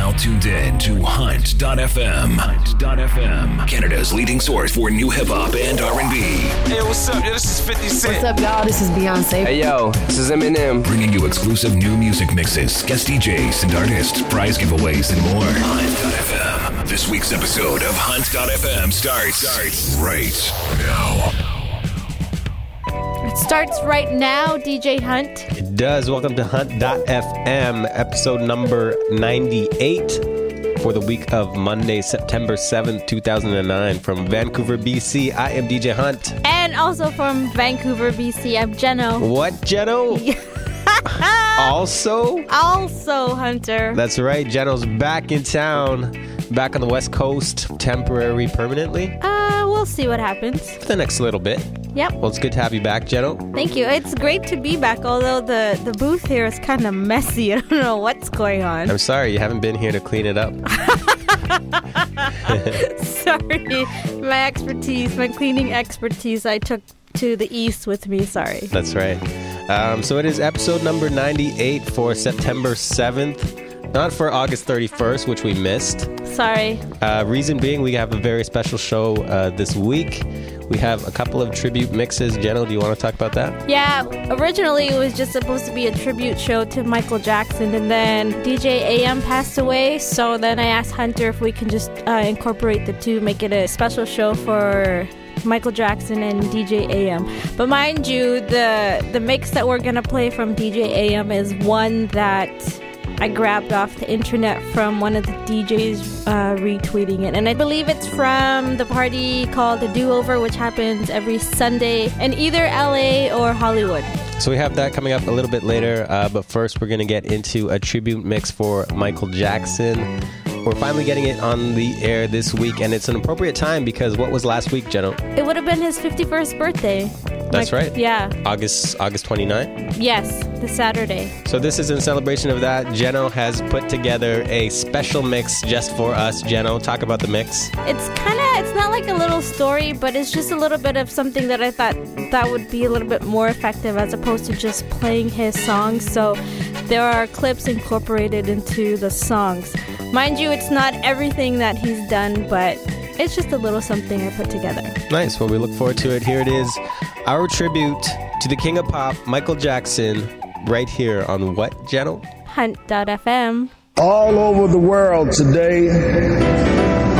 now tuned in to Hunt.fm. Hunt.fm, Canada's leading source for new hip hop and R&B. Hey, what's up? Yo, this is 50 Cent. What's up, y'all? This is Beyonce. Hey yo, this is Eminem. Bringing you exclusive new music mixes, guest DJs and artists, prize giveaways, and more. Hunt.fm. This week's episode of Hunt.fm starts, starts right now. It starts right now, DJ Hunt. It does. Welcome to Hunt.fm, episode number 98 for the week of Monday, September 7th, 2009. From Vancouver, BC, I am DJ Hunt. And also from Vancouver, BC, I'm Jeno. What, Jeno? also? Also, Hunter. That's right. Jeno's back in town, back on the West Coast, temporary, permanently, Uh, we'll see what happens. for the next little bit. Yep. Well, it's good to have you back, Jeno. Thank you. It's great to be back, although the, the booth here is kind of messy. I don't know what's going on. I'm sorry you haven't been here to clean it up. Sorry. My expertise, my cleaning expertise, I took to the east with me. Sorry. That's right. Um, so it is episode number 98 for September 7th, not for August 31st, which we missed. Sorry. Uh, reason being, we have a very special show uh, this week. We have a couple of tribute mixes. Jeno, do you want to talk about that? Yeah, originally it was just supposed to be a tribute show to Michael Jackson, and then DJ AM passed away. So then I asked Hunter if we can just uh, incorporate the two, make it a special show for Michael Jackson and DJ AM. But mind you, the the mix that we're gonna play from DJ AM is one that I grabbed off the internet from one of the DJs uh, retweeting it. And I believe it's from the party called The Do Over, which happens every Sunday in either LA or Hollywood. So we have that coming up a little bit later. Uh, but first, we're going to get into a tribute mix for Michael Jackson. We're finally getting it on the air this week, and it's an appropriate time because what was last week, Jeno? It would have been his 51st birthday. That's Like, right. Yeah. August August 29th. Yes, the Saturday. So this is in celebration of that. Jeno has put together a special mix just for us. Jeno, talk about the mix. It's kind of, it's not like a little story, but it's just a little bit of something that I thought that would be a little bit more effective as opposed to just playing his songs. So there are clips incorporated into the songs. Mind you, it's not everything that he's done, but it's just a little something I put together. Nice. Well, we look forward to it. Here it is, our tribute to the King of Pop, Michael Jackson, right here on what, Jeno? Hunt.fm. All over the world today,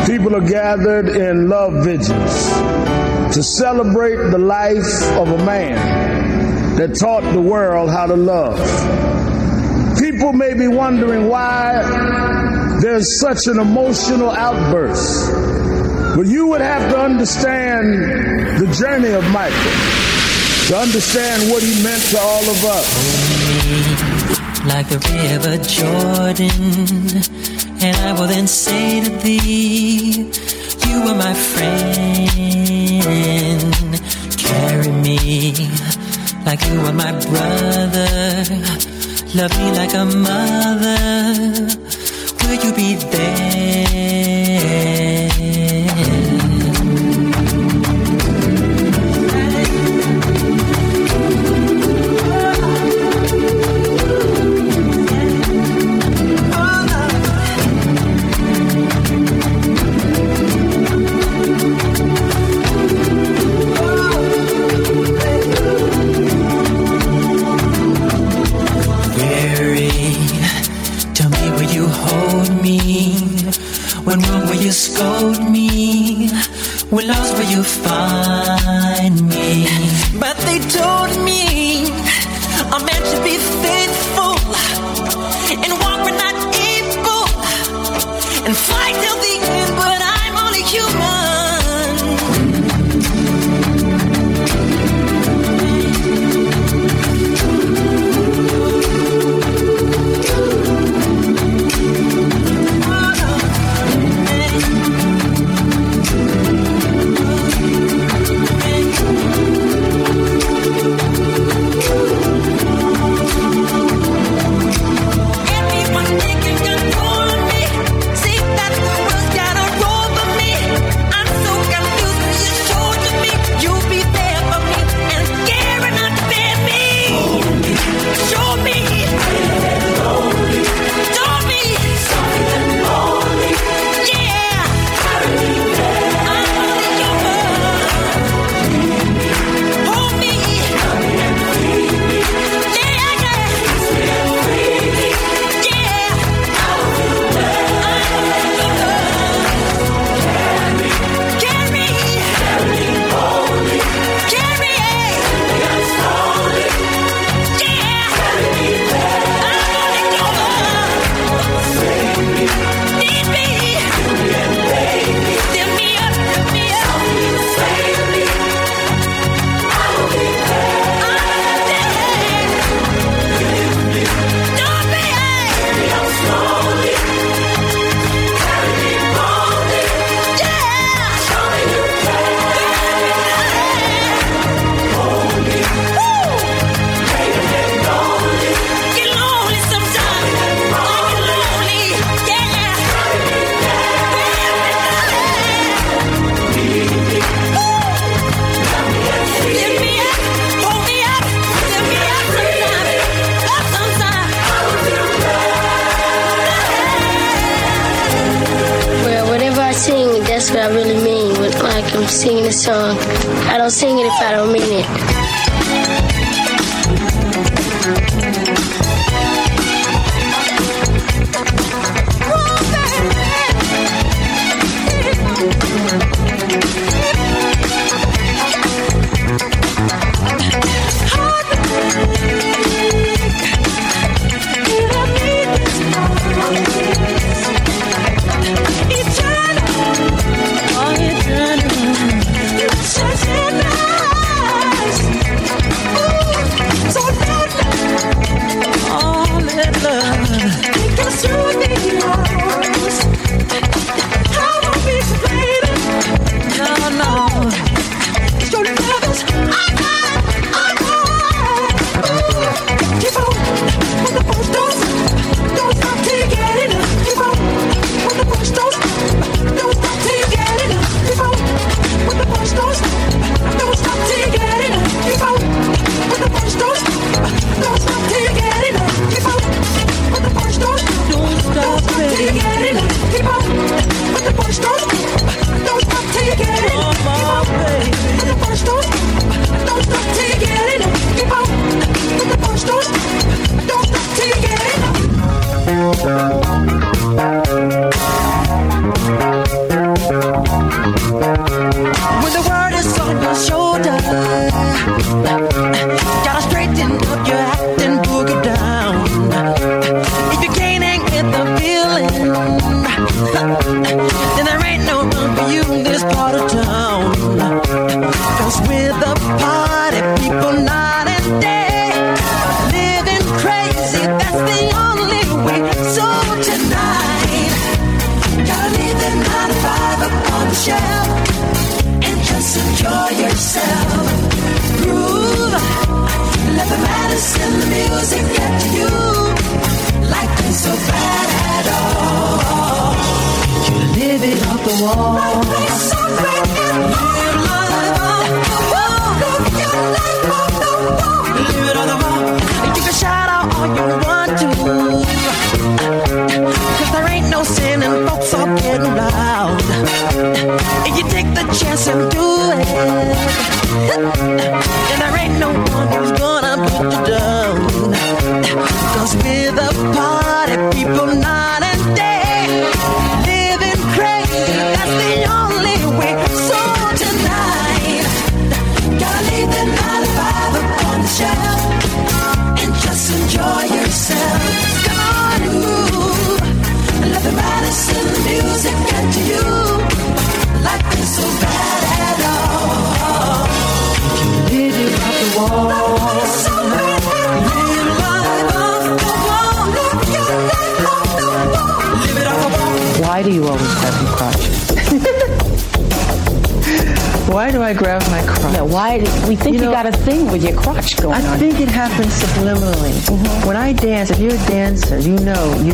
people are gathered in love vigils to celebrate the life of a man that taught the world how to love. People may be wondering why there's such an emotional outburst, but you would have to understand the journey of Michael to understand what he meant to all of us. like the river Jordan. And I will then say to thee, You are my friend. Carry me like you are my brother. Love me like a mother. Will you be there? When wrong will you scold me? When lost will you find me?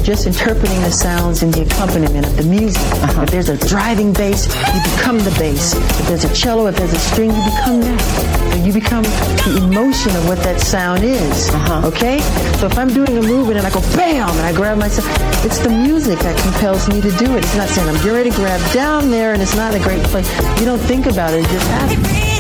just interpreting the sounds and the accompaniment of the music. Uh-huh. If there's a driving bass, you become the bass. If there's a cello, if there's a string, you become that. and you become the emotion of what that sound is. Uh-huh. Okay? So if I'm doing a movement and I go bam and I grab myself, it's the music that compels me to do it. It's not saying I'm getting ready to grab down there and it's not a great place. You don't think about it, it just happens.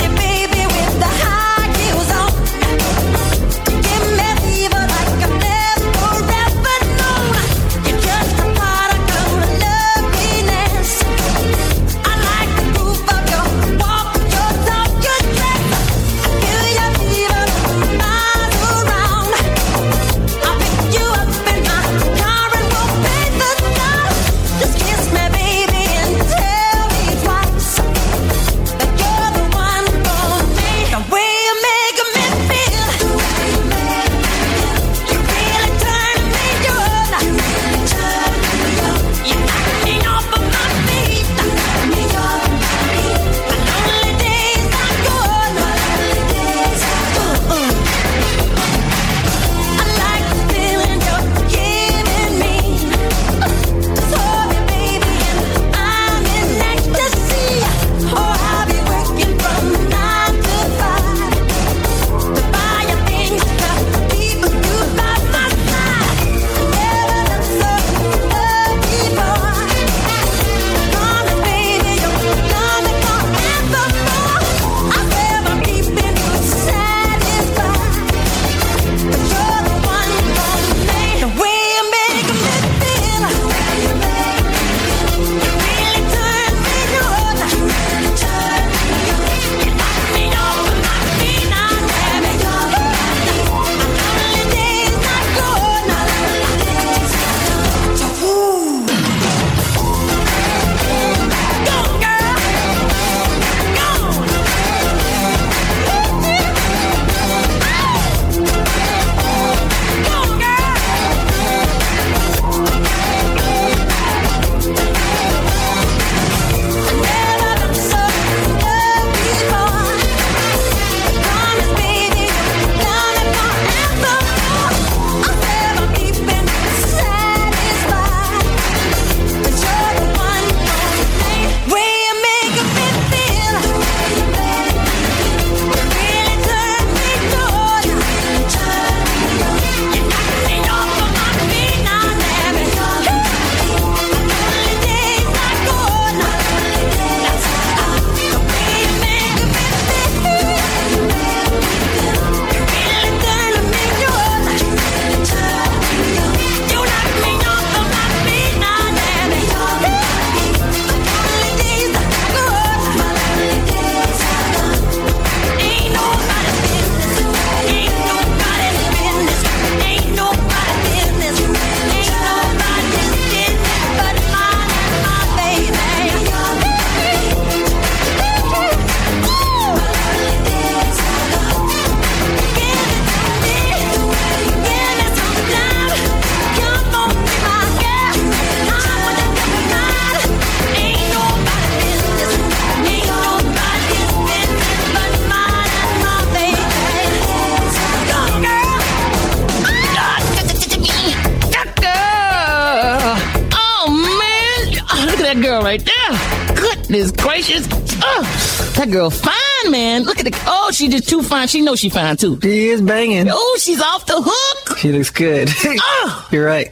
That girl fine, man. Look at the. Oh, she just too fine. She knows she fine too. She is banging. Oh, she's off the hook. She looks good. Oh, You're right.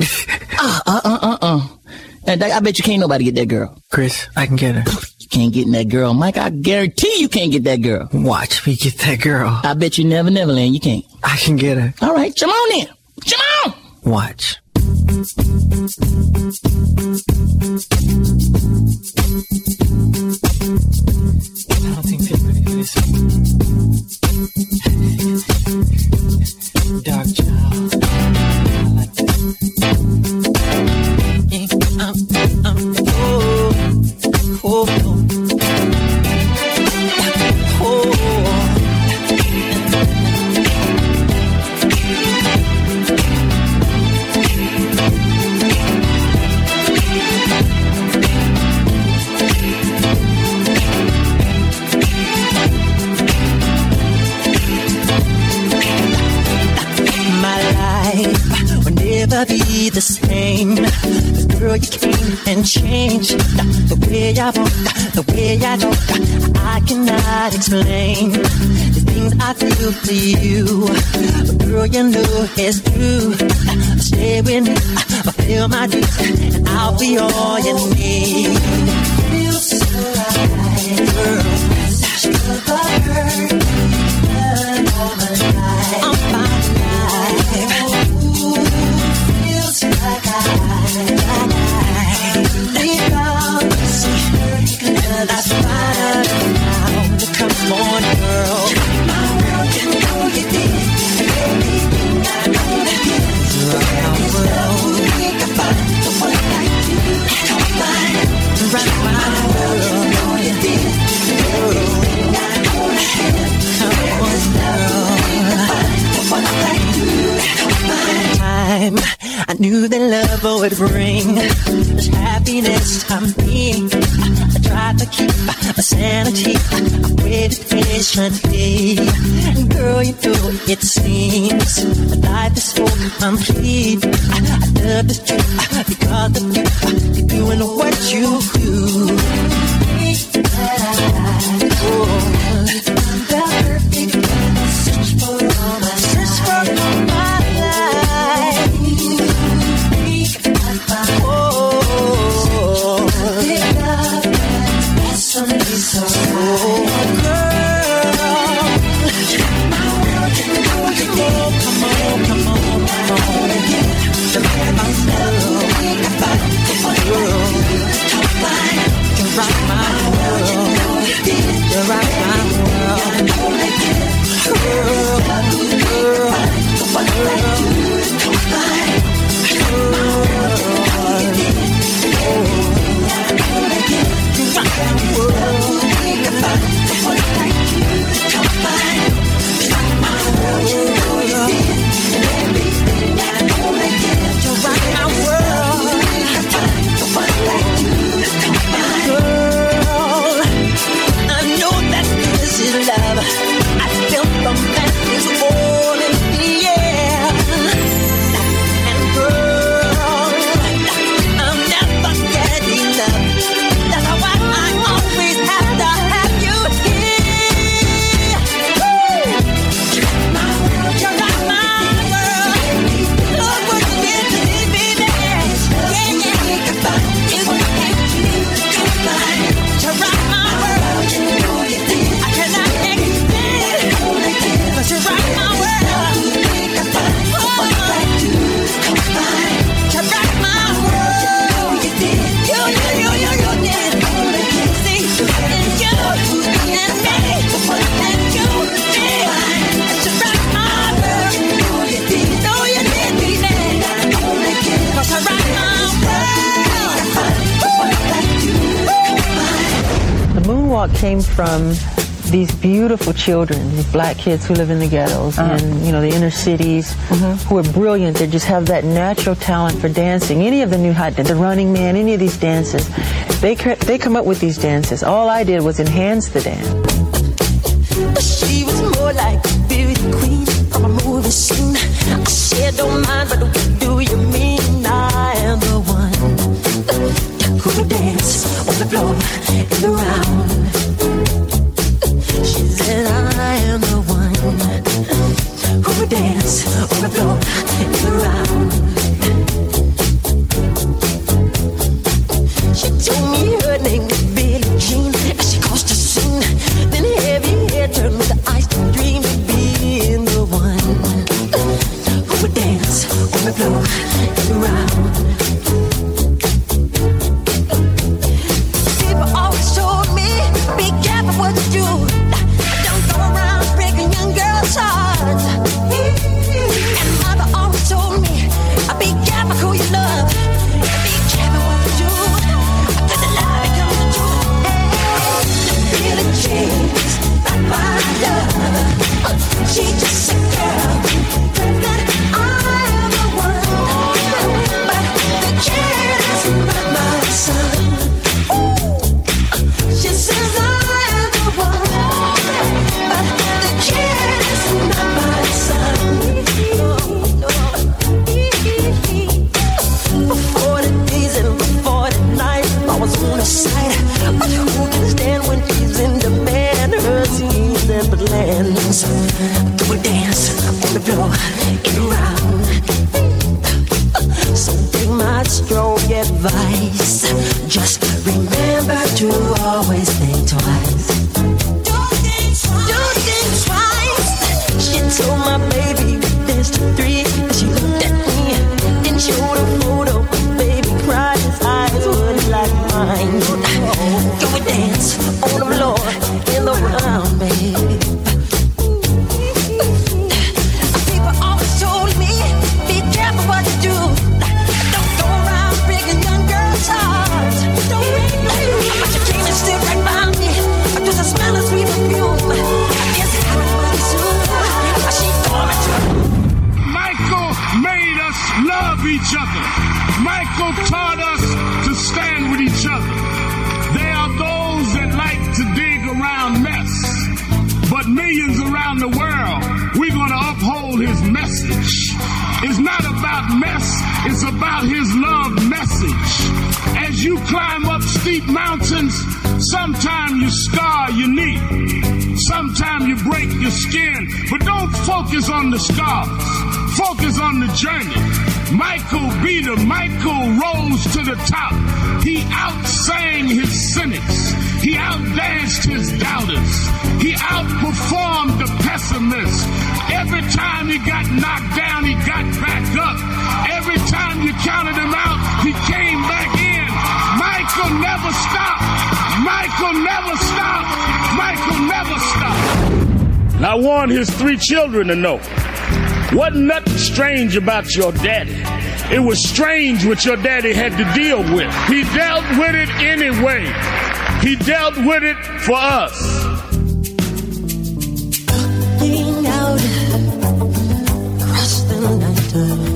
uh, uh, uh, uh, uh. And I I bet you can't nobody get that girl. Chris, I can get her. You can't get in that girl, Mike. I guarantee you can't get that girl. Watch me get that girl. I bet you never, never land. You can't. I can get her. All right, come on in. Come on. Watch. Be the same. Girl, you came and changed the way I walk, the way I talk. I cannot explain the things I feel for you. But girl, you know it's true. Stay with me, fulfill my dreams, and I'll be all you need. Feels so right, girl. Sugar I'm Knew that love would bring this happiness to me. I tried to keep my sanity. I waited patiently. And girl, you know it seems life is so complete. I, I love this truth because of you. You're doing what you do. Came from these beautiful children, these black kids who live in the ghettos Uh-huh. and you know the inner cities, who are brilliant. They just have that natural talent for dancing. Any of the new hot, the Running Man, any of these dances, they they come up with these dances. All I did was enhance the dance. She was more like a beauty queen from a movie scene. I said, don't mind, but what do you mean? I am the one who dance on the floor, in the round. I am the one who would dance on the floor, in the round. She told me her name was Billie Jean she caused a scene. Then heavy hair turned with the dream of being the one who would dance on the floor and around. People around mess, but millions around the world, we're going to uphold his message. It's not about mess, it's about his love message. As you climb up steep mountains, sometimes you scar your knee. Sometimes you break your skin, but don't focus on the scars. Focus on the journey. Michael Beater, Michael rose to the top. He outsang his cynics. He outdanced his doubters. He outperformed the pessimists. Every time he got knocked down, he got back up. Every time you counted him out, he came back in. Michael never stopped. Michael never stopped. Michael never stopped. And I want his three children to know. Wasn't nothing strange about your daddy. It was strange what your daddy had to deal with. He dealt with it anyway. He dealt with it for us. Out across the night,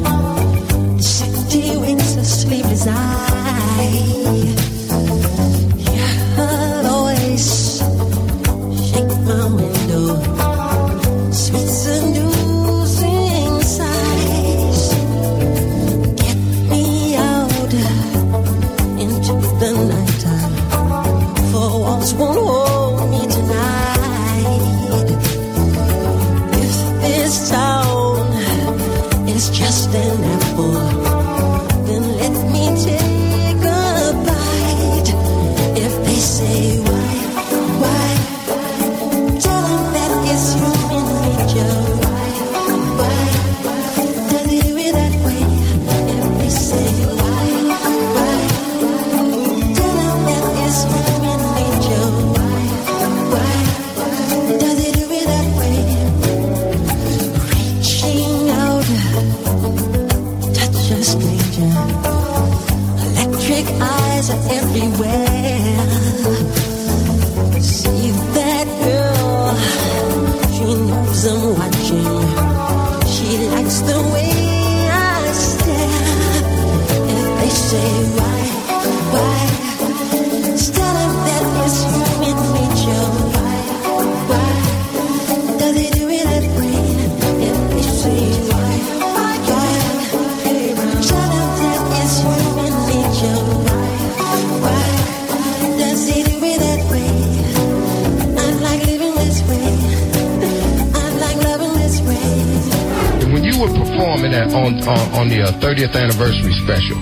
on, on on the uh, 30th anniversary special.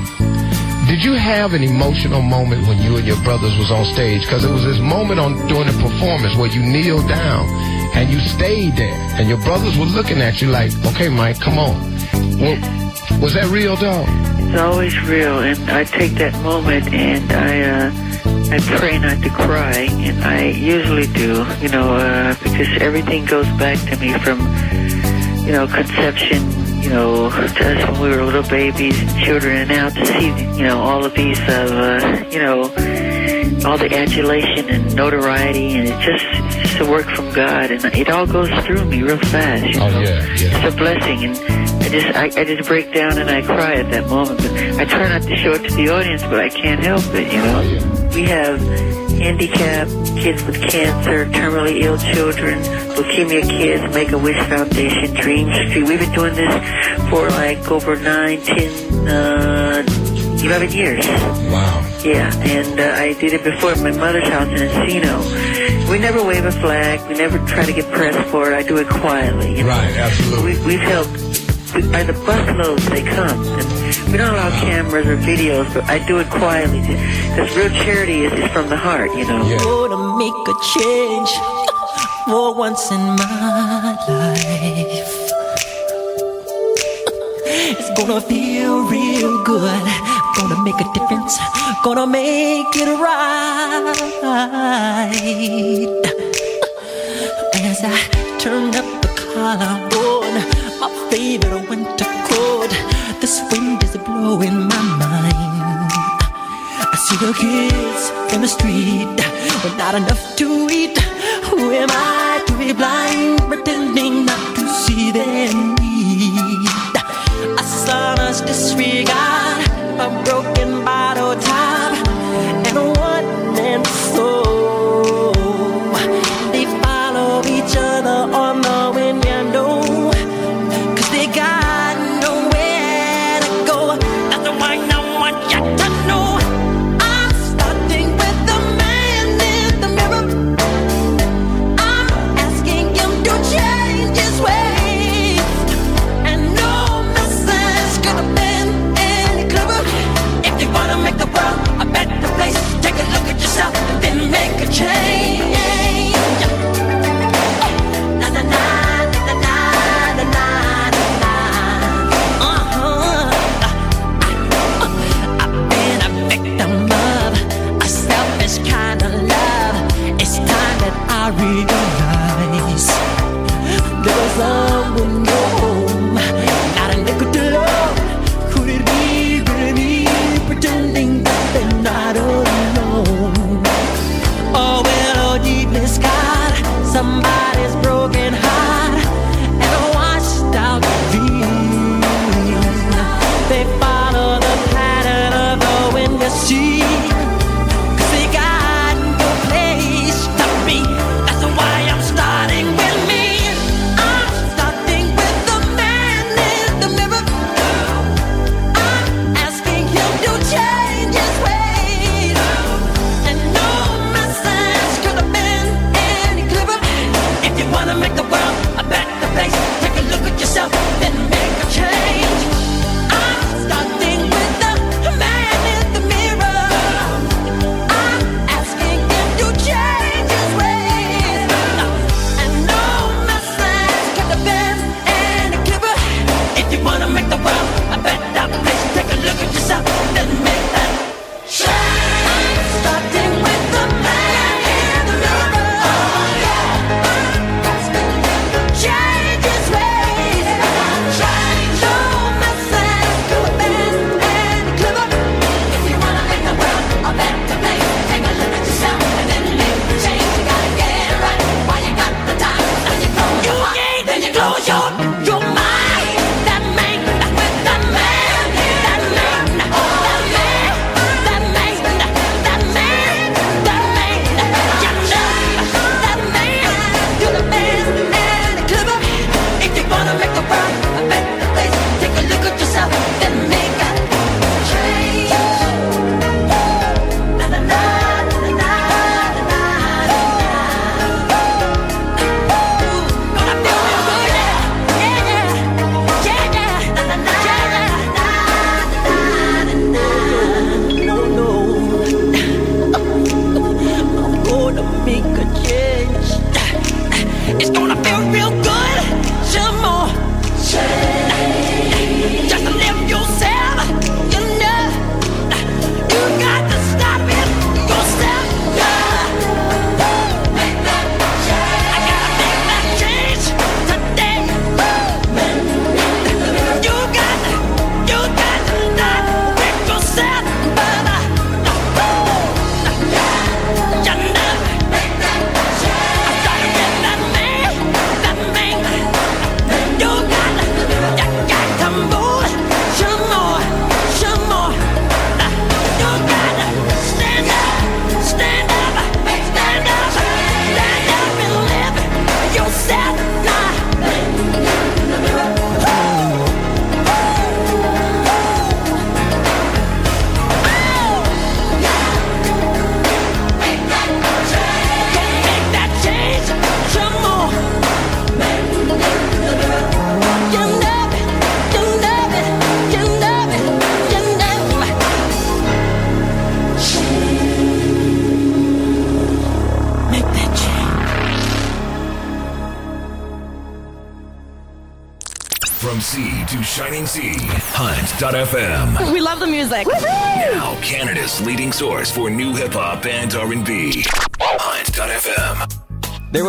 Did you have an emotional moment when you and your brothers was on stage? Because it was this moment on during the performance where you kneeled down and you stayed there, and your brothers were looking at you like, "Okay, Mike, come on." Well, was that real, dog? It's always real, and I take that moment and I uh, I pray not to cry, and I usually do, you know, uh, because everything goes back to me from, you know, conception, you know, to us when we were little babies and children, and now to see, you know, all of these, uh, you know, all the adulation and notoriety, and it just, it's just a work from God, and it all goes through me real fast. You Oh know? yeah, yeah. It's a blessing, and I just I, I just break down and I cry at that moment. But I try not to show it to the audience, but I can't help it. You know, we have handicapped kids with cancer, terminally ill children, leukemia kids, Make a Wish Foundation, Dream Street. We've been doing this for like over nine, ten, uh, eleven years. Wow. Yeah, and uh, I did it before at my mother's house in Encino. We never wave a flag. We never try to get press for it. I do it quietly. You know? Right, absolutely. We, we've helped by the busloads they come. And we don't allow cameras or videos, but I do it quietly because real charity is, is from the heart, you know. Yeah. Gonna make a change for once in my life. It's gonna feel real good. Gonna make a difference. Gonna make it right. As I turn up the collarbone, oh, my favorite winter coat. This wind is blowing my mind. I see the kids in the street with not enough to eat. Who am I to be blind, pretending not to see their need? A son's disregard, a broken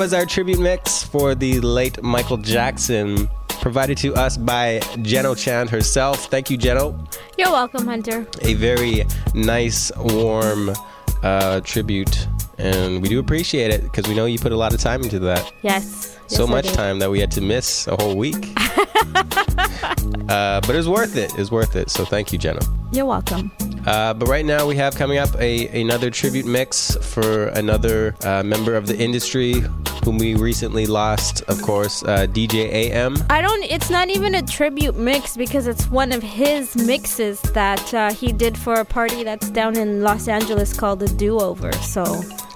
was our tribute mix for the late Michael Jackson, provided to us by Jeno Chan herself. Thank you, Jeno. You're welcome, Hunter. A very nice, warm uh, tribute, and we do appreciate it because we know you put a lot of time into that. Yes. so Yes, I much time that we had to miss a whole week. uh, but it was worth it. It was worth it. So thank you, Jeno. You're welcome. Uh, but right now we have coming up a another tribute mix for another uh, member of the industry whom we recently lost, of course, uh, DJ AM. I don't. It's not even a tribute mix because it's one of his mixes that uh, he did for a party that's down in Los Angeles called the Do Over. So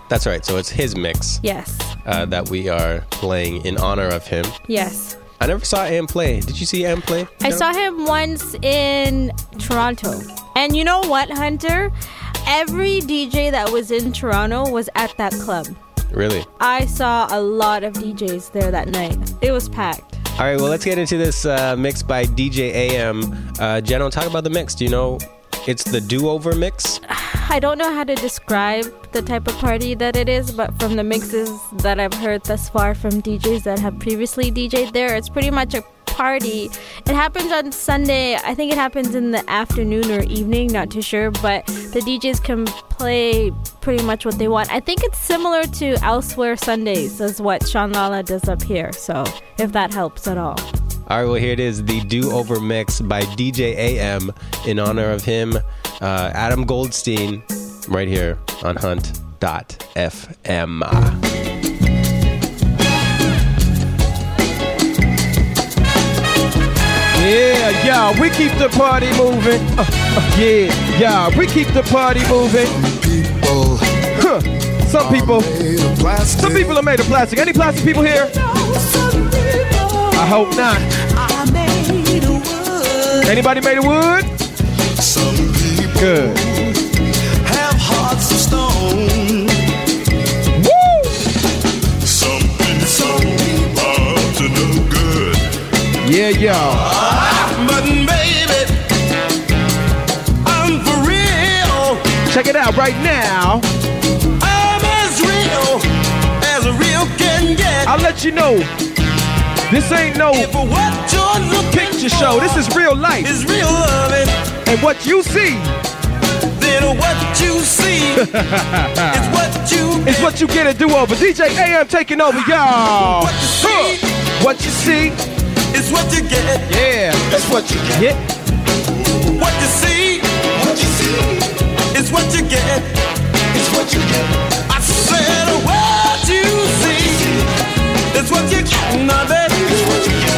That's right. So it's his mix yes, uh, that we are playing in honor of him. yes. I never saw AM play. Did you see AM play? I saw him once in Toronto, and you know what, Hunter? Every DJ that was in Toronto was at that club. Really? I saw a lot of DJs there that night. It was packed. All right, well, let's get into this uh, mix by DJ AM. Uh, Jeno, talk about the mix. Do you know it's the do over mix? I don't know how to describe the type of party that it is, but from the mixes that I've heard thus far from DJs that have previously DJed there, it's pretty much a party. It happens on Sunday. I think it happens in the afternoon or evening, not too sure, but the DJs can play pretty much what they want. I think it's similar to Elsewhere Sundays, is what Sean Lala does up here, so if that helps at all. All right, well, here it is the do over mix by DJ AM in honor of him, uh, Adam Goldstein, right here on Hunt.fm. Yeah, yeah, we keep the party moving. Uh, uh, yeah, yeah, we keep the party moving. People, huh. Some people, some people are made of plastic. Any plastic people here? I hope not. Anybody made of wood? Good. Yeah, y'all. But baby, I'm for real. Check it out right now. I'm as real as a real can get. I'll let you know. This ain't no What you're picture show. This is real life. is real loving. And what you see Then what you see is what you is what you get to do over. DJ AM taking over, y'all. What you see Huh. What you see, is what you get. yeah, that's what you get. What you see, what you see is what you get. It's what you get. I said what you see is what you get. Now baby, it's what you get.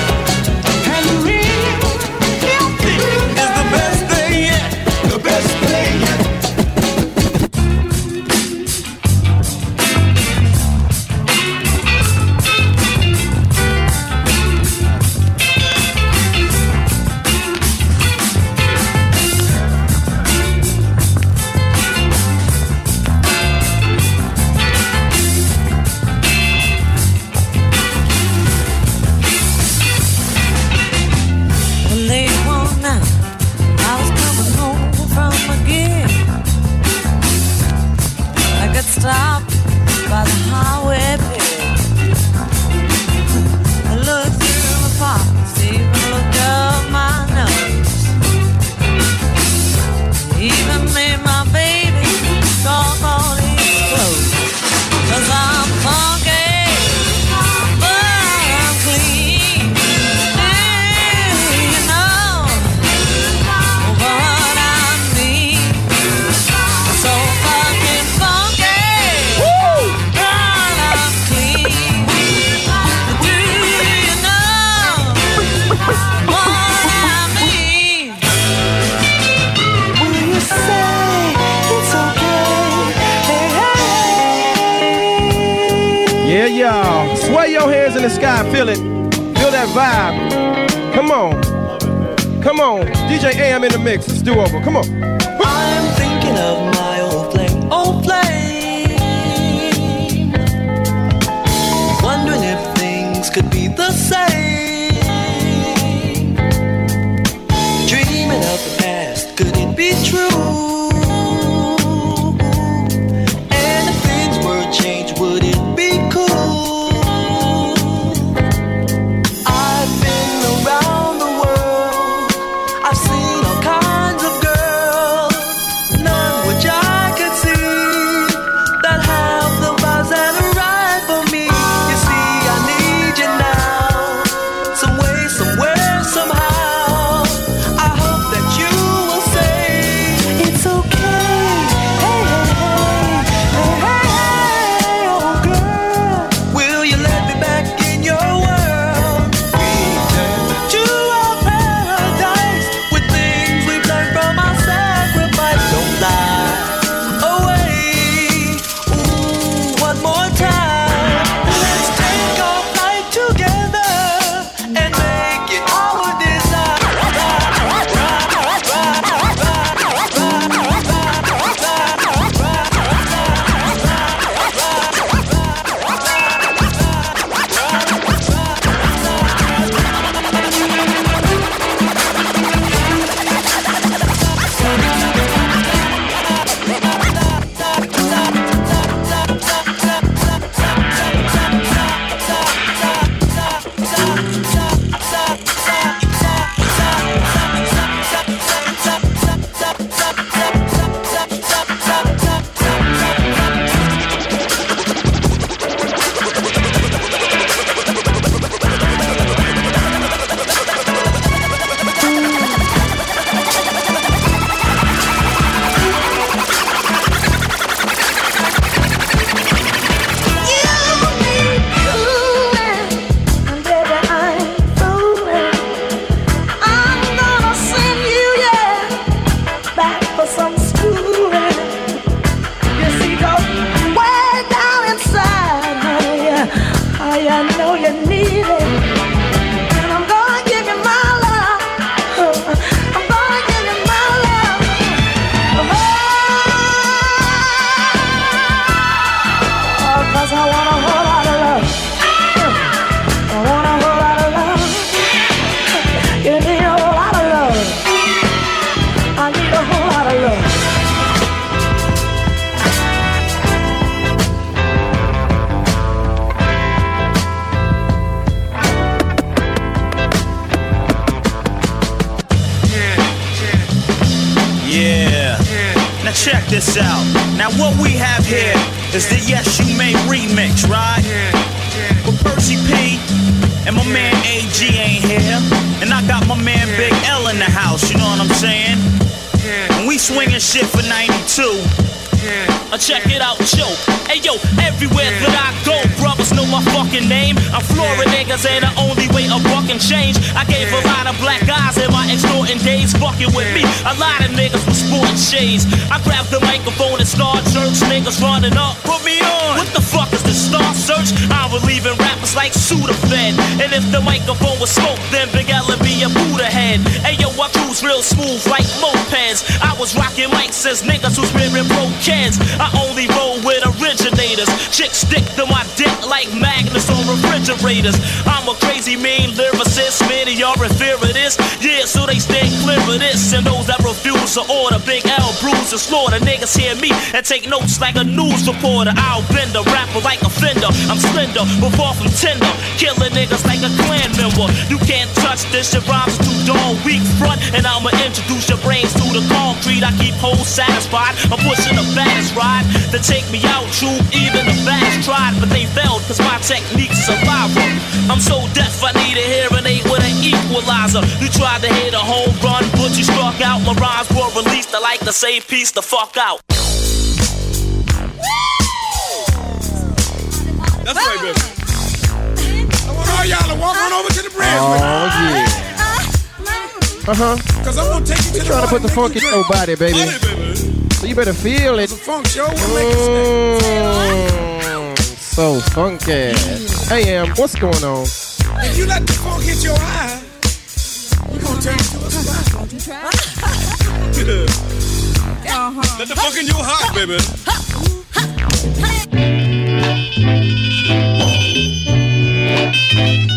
And take notes like a news reporter. I'll bend a rapper like a fender. I'm slender, but far from tender. Killing niggas like a clan member. You can't touch this. Your rhymes are too darn weak front. And I'ma introduce your brains to the concrete. I keep hoes satisfied. I'm pushing the fast ride to take me out. True, even the baddest tried, but they failed cause my technique's a viral. I'm so deaf, I need a hearing aid with an equalizer. You tried to hit a home run, but you struck out. My rhymes were released. I like to say peace the fuck out. That's right, baby. I want all y'all to walk on over to the bridge Oh, with yeah. Uh huh. Cause I'm gonna take you to We the trying to put the funk in your body, baby. Body, baby. So you better feel it. It's a funk show. We'll Mm, so funky. Hey, Am, what's going on? If you let the funk hit your eye, we're gonna turn it to a spot. Let the funk in your heart, baby. over, the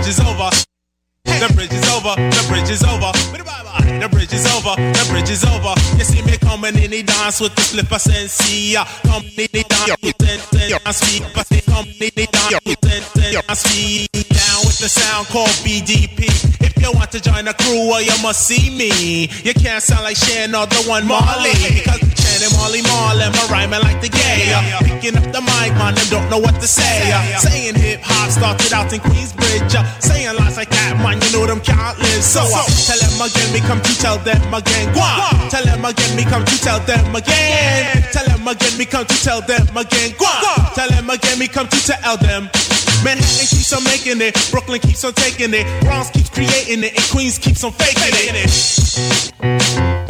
bridge is over. The bridge is over, the bridge is over. The bridge is over, the bridge is over. You see me coming in the dance with the slipper sensi. Come in the dance, then then speak, but come in the dance, then then speak. Down with the sound called BDP. If you want to join the crew, well you must see me. You can't sound like Shan or the one Marley, because Shan and Marley Marlin, my rhyming like the gay. Picking up the mic, man, and don't know what to say. Saying hip hop started out in Queensbridge. Saying lines like that, man, you know them can't live. So uh, tell them again, me come to tell them again. On. Tell them again, me come to tell them again. Tell them again, me come to tell them again. On. Tell them again, me come to tell them. Manhattan it, Brooklyn keeps on taking it, Bronx keeps creating it, and Queens keeps on faking it.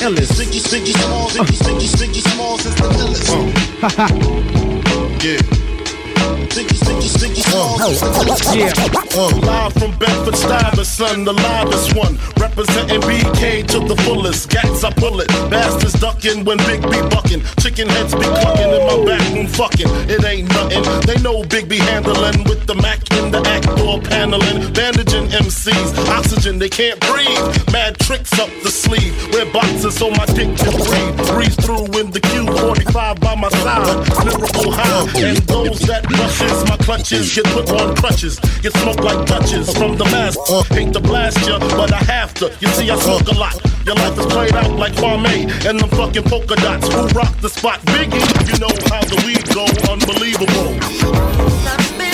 Illest. Biggie, Biggie Smalls, Biggie, Biggie, Biggie Smalls is the illest. Yeah. The. Yeah. Uh, live from Bedford Stuyvesant, the livest one. Representing BK to the fullest. Gats, I pull it. Bastards ducking when Big B bucking. Chicken heads be clucking in my back room fucking. It ain't nothing. They know Big B handling with the Mac in the act door paneling. Bandaging MCs. Oxygen, they can't breathe. Mad tricks up the sleeve. Wear boxes so my dick can breathe. Breeze through in the Q45 by my side. Lyrical high. And those that rushes my clutches get put on crutches. Get smoked like Dutches from the mask. Uh, hate to blast ya, but I have to. You see, I smoke a lot. Your life is played out like Kwame and the fucking polka dots. Who rock the spot? Biggie, you know how the weed go. Unbelievable.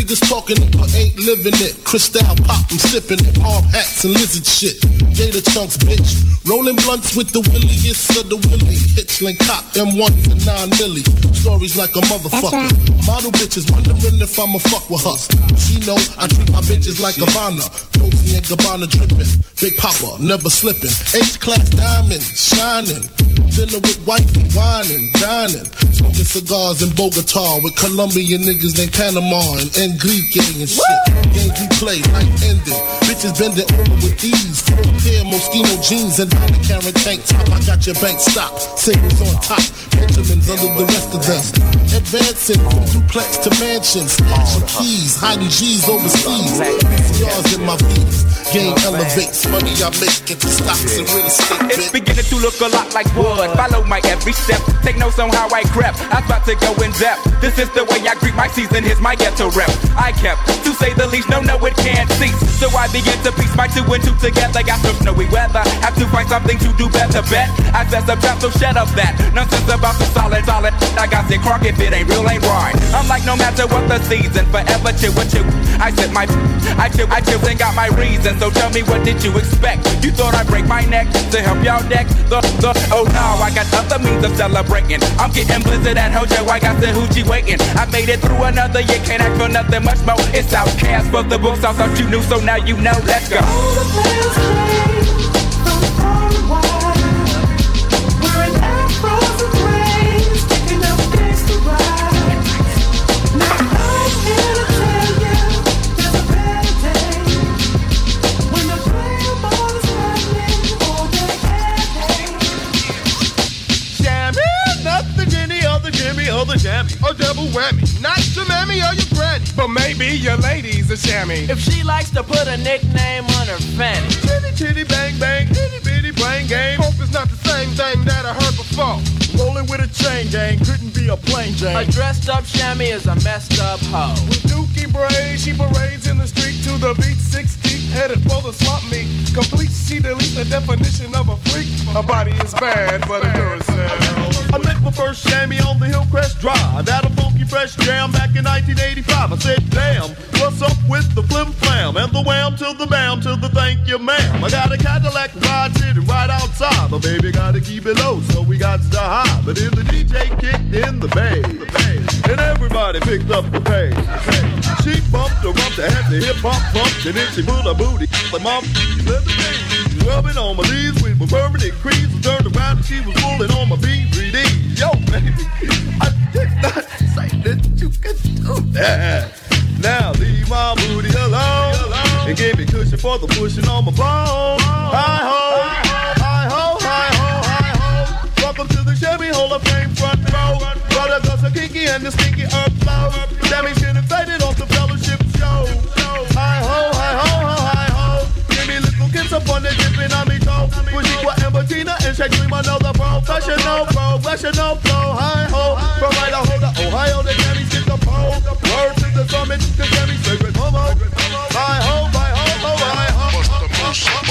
Niggas talking it but ain't living it. Cristal pop, I'm sipping it. Hard hats and lizard shit. Gator chunks, bitch. Rolling blunts with the williest of the willy. Hitchling cop, M1 for 9 milli. Stories like a motherfucker. Model bitches wondering if I'ma fuck with her. She know I treat my bitches like Gabbana. Dolce and Gabbana dripping. Big Papa, never slipping. H-class diamond, shining. Dinner with wifey, whining, dining. Smoking cigars in Bogota with Colombian niggas named Panama and Enrique and shit. Games we play, night ending. Bitches bending over with these. Full pair Moschino jeans and Donna Karan tank top. I got your bank stopped. Singles on top. Benjamins under the rest of us. Advancing from duplex to mansions. Stashing keys, hiding G's overseas. Cigars in my beats. Game elevates. Money I make into stocks and real estate. It's beginning to look a lot like wood. Follow my every step. Take notes on how I crept. I'm about to go in depth. This is the way I greet my season. Here's my ghetto rep. I kept, to say the least, no, no, it can't cease. So I begin to piece my two and two together. Got some snowy weather. Have to find something to do better. Bet I said some trap, so shut up that. Nonsense about the solid, solid. I got sick crock if it ain't real, ain't right. I'm like, no matter what the season, forever chill with you. I said my, I chill, I chill and got my reason. So tell me, what did you expect? You thought I'd break my neck to help y'all deck the, the, oh no, I got other means of celebrating. I'm getting blizzard and Hojo, I got the hoochie waiting. I made it through another year, can't act for nothing much more. It's OutKast, but the books I thought you knew, so now you know. Let's go. A double whammy. Not your mammy or your granny. But maybe your lady's a shammy. If she likes to put a nickname on her fanny. Chitty chitty bang bang, itty bitty playing game. Hope it's not the same thing that I heard before. Rolling with a chain gang couldn't be a plain Jane. A dressed up chamois is a messed up hoe. With dookie braids, she parades in the street to the beat 60. Headed for the swamp meet. Complete see delete the definition of a freak. A body is bad, but a Duracell. I met my first chamois on the Hillcrest Drive. At a funky fresh jam back in 1985. I said, damn, what's up with the flim flam? And the wham to the bam to the thank you, ma'am. I got a Cadillac ride sitting right outside. But baby gotta keep it low, so we got to high. But then the DJ kicked in the bass. And everybody picked up the pace. She bumped her rump to have the hip hop pump. And then she moved her booty. The mom let the bass. Rubbing on my knees with my permanent crease. I turned around and she was pulling on my B3D. Yo, baby, I did not say that you could do that. Now leave my booty alone and give me cushion for the pushing on my bone. Hi ho, hi ho, hi ho, hi ho. Welcome to the Chevy Hall of Fame front row. Brother goes a kinky and the stinky earth flow. Sammy's getting Shaq Dream another professional, professional flow. Hi ho, from Idaho to Ohio, the Sammy skip the pole. Word to the summit, the Sammy sacred homo. Hi ho, hi ho, hi ho.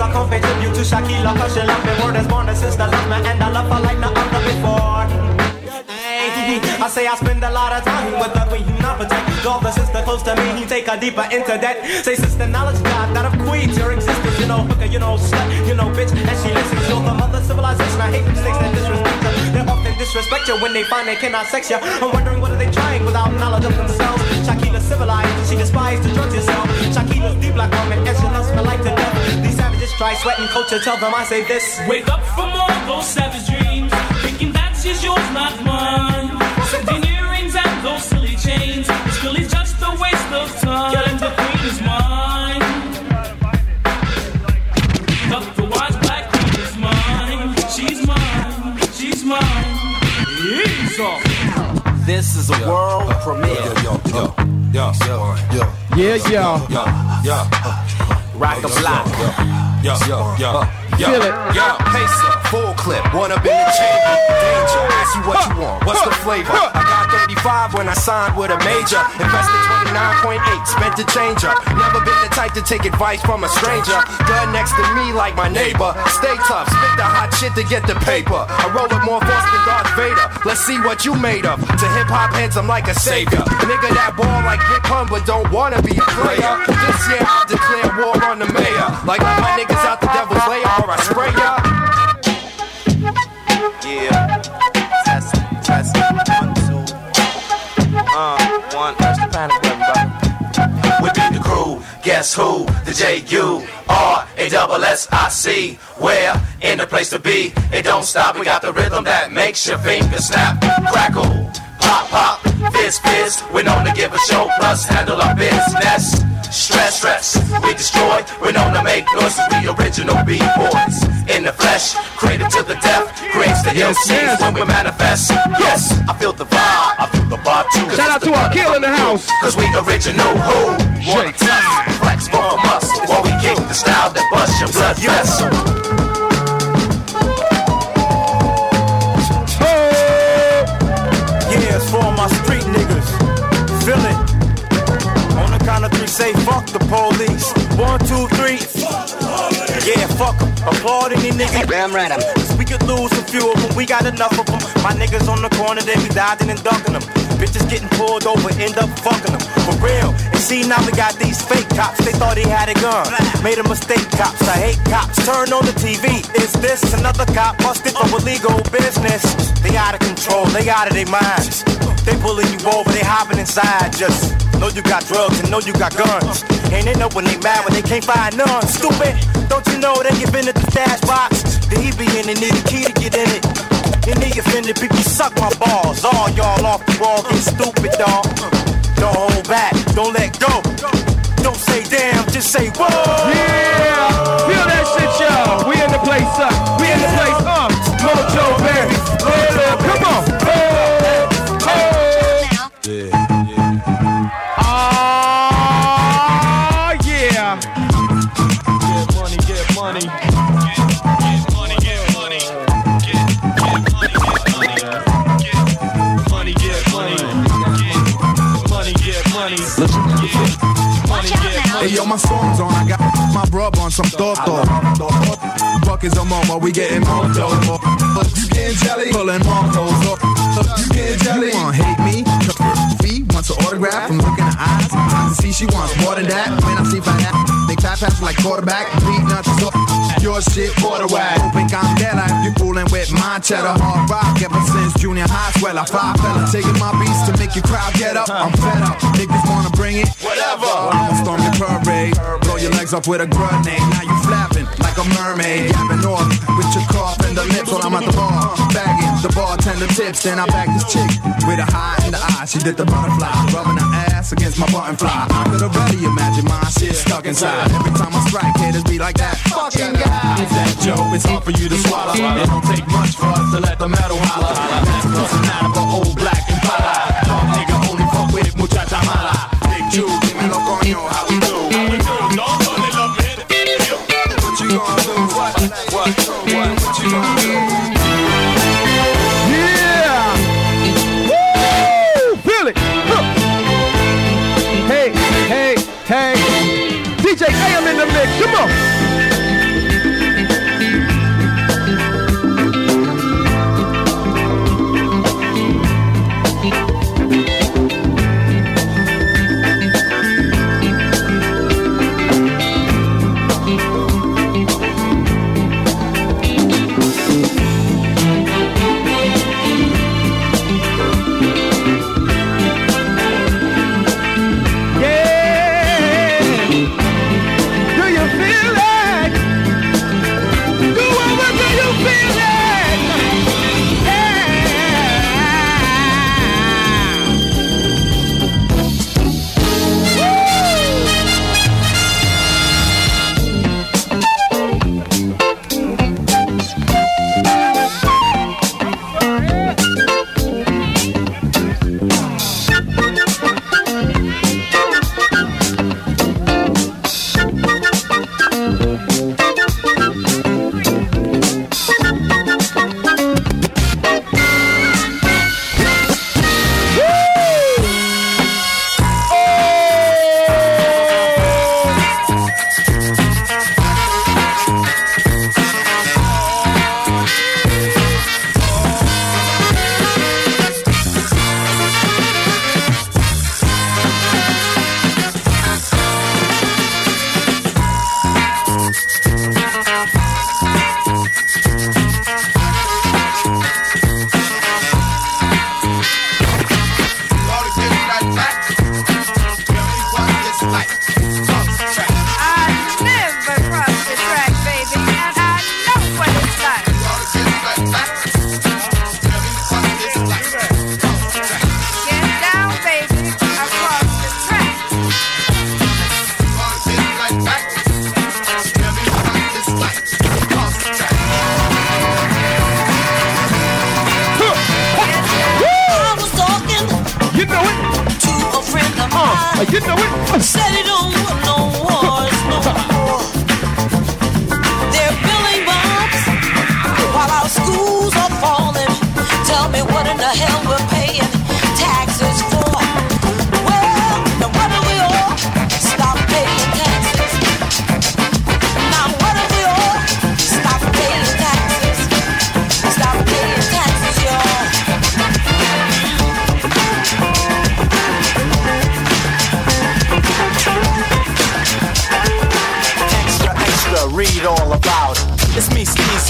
I pay tribute to Shakila, cause she love me more than born a sister, love me, and I love her like no other before. I say I spend a lot of time with her queen, not protect. Draw the sister close to me, he take her deeper into that. Say sister, knowledge God, that of queens, your existence, you know, hooker, you know, slut, you know, bitch, and she listens. You're the mother civilization, I hate mistakes that disrespect her. They often disrespect you when they find they cannot sex you. I'm wondering what are they trying without knowledge of themselves. Shakila civilized, she despised the drugs herself. Shakila's deep black woman, and she loves me like to try sweating culture, tell them I say this. Wake up from all those savage dreams, thinking that she's yours, not mine. Sending earrings and those silly chains, it's really just a waste of time. The queen is mine. But the wise black queen is mine. She's mine. She's mine. Ease off. This is a world premiere. Yo, yo, yo, yo, yo, Yeah, y'all. yo, yo, Rock a block. yo, yo, yo, yo, Feel it. yo, pacer, full clip, one up in the chamber, danger, ask you what you want, what's the flavor? I got 35 when I signed with a major. Invested 29.8, spent the change up. Never been the type to take advice from a stranger. Gun next to me like my neighbor. Stay tough, spit the hot shit to get the paper. I roll with more force than Darth Vader. Let's see what you made of. To hip hop heads, I'm like a savior. Nigga that ball like Big Pun, but don't wanna be a player. This year I'll declare war on the mayor. Like my niggas out the devil's lair, or I spray ya. Yeah. Test, test, Guess who? The J U R A double S I C. Where? In the place to be. It don't stop. We got the rhythm that makes your fingers snap. Crackle. Pop, pop. Fizz, fizz. We're known to give a show plus handle our business. Stress, stress. We destroy. We're known to make noises. We original B-boys. In the flesh. Created to the death. Creates the MCs yes. when we manifest. Yes, I feel the vibe. I feel the vibe too. Shout out to our kill in the house. Cause we original who? Wanna test, flex both of us While we kick the style that bust your blood vessel Yeah, it's for my street niggas. Feel it. On the count of three, say fuck the police. One, two, three. Yeah, fuck 'em. Applaud any nigga. Damn right, Cause we could lose a few of them. We got enough of them. My niggas on the corner, they be dodging and ducking them. Bitches getting pulled over, end up fucking them. For real. And see, now we got these fake cops. They thought he had a gun. Made a mistake, cops. I hate cops. Turn on the TV. Is this another cop busted for illegal business? They out of control. They out of their minds. They pulling you over. They hopping inside. Just know you got drugs and know you got guns. And they know when they mad when they can't find none. Stupid. Don't you know they give in the stash box? The he be in and need a key to get in it. The offended people suck my balls. All y'all off the wall get stupid, dog. Don't hold back. Don't let go. Don't say damn. Just say whoa. Yeah. Feel that shit, y'all. We in the place, uh. We in the place, uh. Mojo Berry. My song's on. I got my rub on some Toto. Buckets of mama, we getting more. You getting jelly? Pulling more hoes up. You getting jelly? You wanna hate me? Wants an autograph from looking in her eyes. I see she wants more than that. When I see fat ass, they fat pass like quarterback. Beat so your shit quarter whack. Open candela, you fooling with my cheddar hard rock. Ever since junior high, swell I five fella. Taking my beats to make your crowd get up. I'm fed up. Niggas wanna bring it. Whatever. I'ma storm the eh? parade. Blow your legs off with a grenade. Eh? Now you flapping like a mermaid. Yapping off with your cough and the lips while I'm at the bar. Bagging the bartender tips. Then I bag this chick with a high in the eye. She did the butterfly. Rubbing her ass against my button fly. I could already imagine my shit stuck inside. Every time I strike, haters be like that. Fucking guy. Is that Joe? It's hard for you to swallow. It don't take much for us to let the metal holler. That's for old black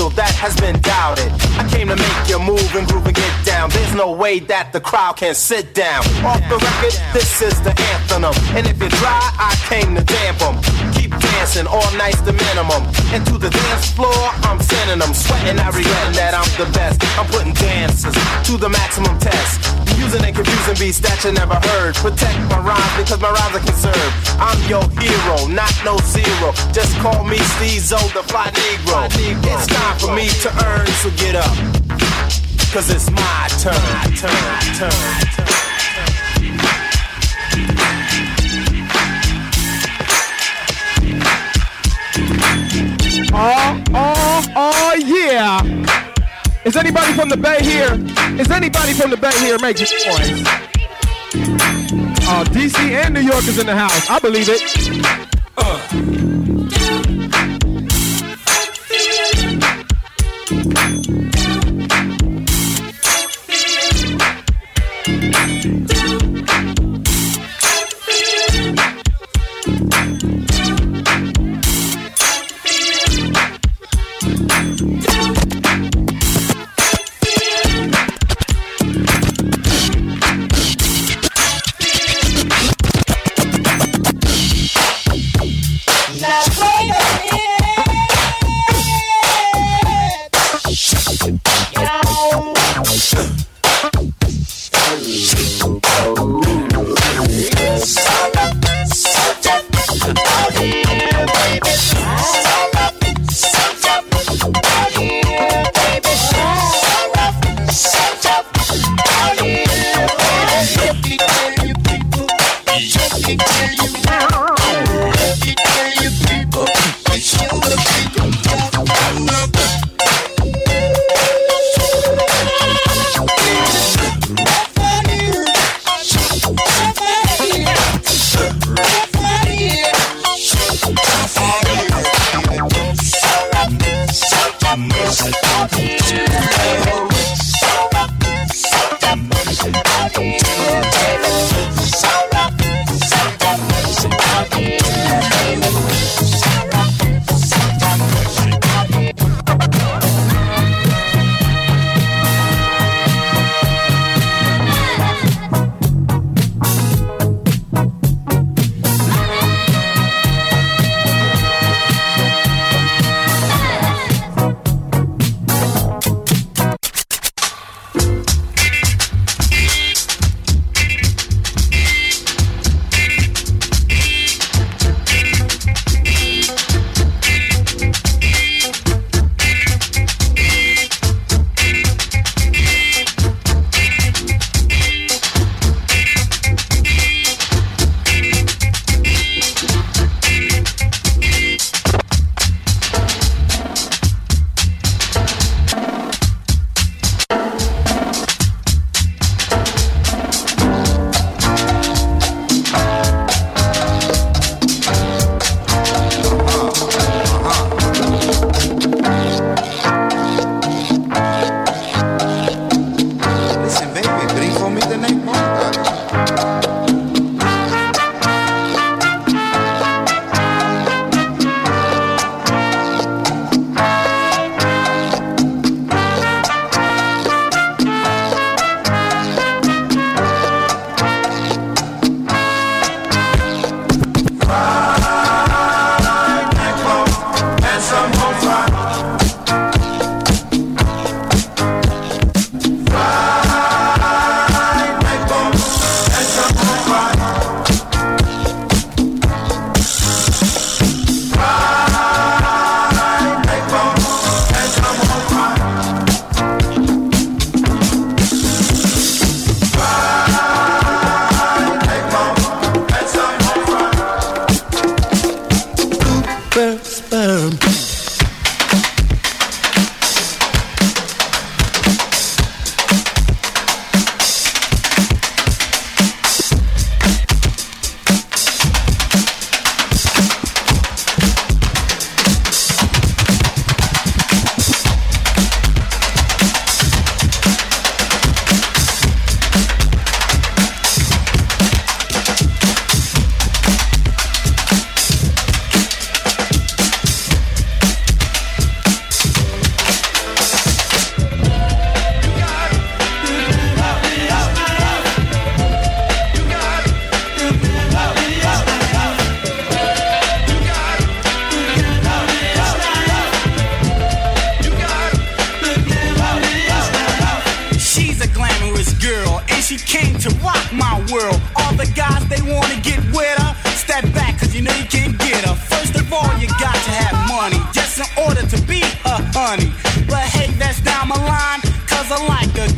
Steezel, that has been doubted. I came to make you move and groove and get down. There's no way that the crowd can sit down. Off the record, this is the anthem. And if you try, I came to damp 'em. Dancing, all night's the minimum. And to the dance floor, I'm sending them. Sweating, I regret that I'm the best. I'm putting dances to the maximum test. Using and confusing beats that you never heard. Protect my rhymes because my rhymes are conserved. I'm your hero, not no zero. Just call me Steezo, the fly Negro. It's time for me to earn, so get up. Cause it's my turn, turn, turn, turn. Oh, oh, oh, yeah. Is anybody from the Bay here? Is anybody from the Bay here? Make your noise. Uh, oh, DC and New York is in the house. I believe it. things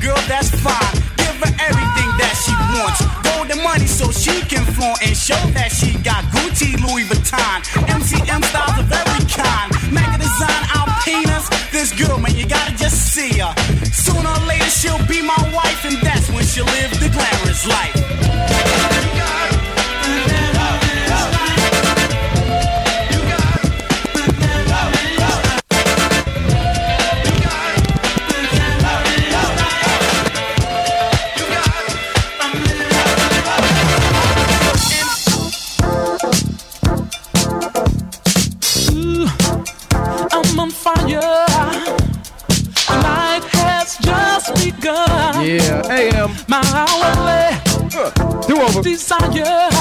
girl that's fine. Give her everything that she wants. Golden money so she can flaunt and show that she got Gucci, Louis Vuitton. MCM styles of every kind. Mega design Alpinas. This girl, man, you gotta just see her. Sooner or later, she'll be my wife, and that's when she'll live the glamorous life. desire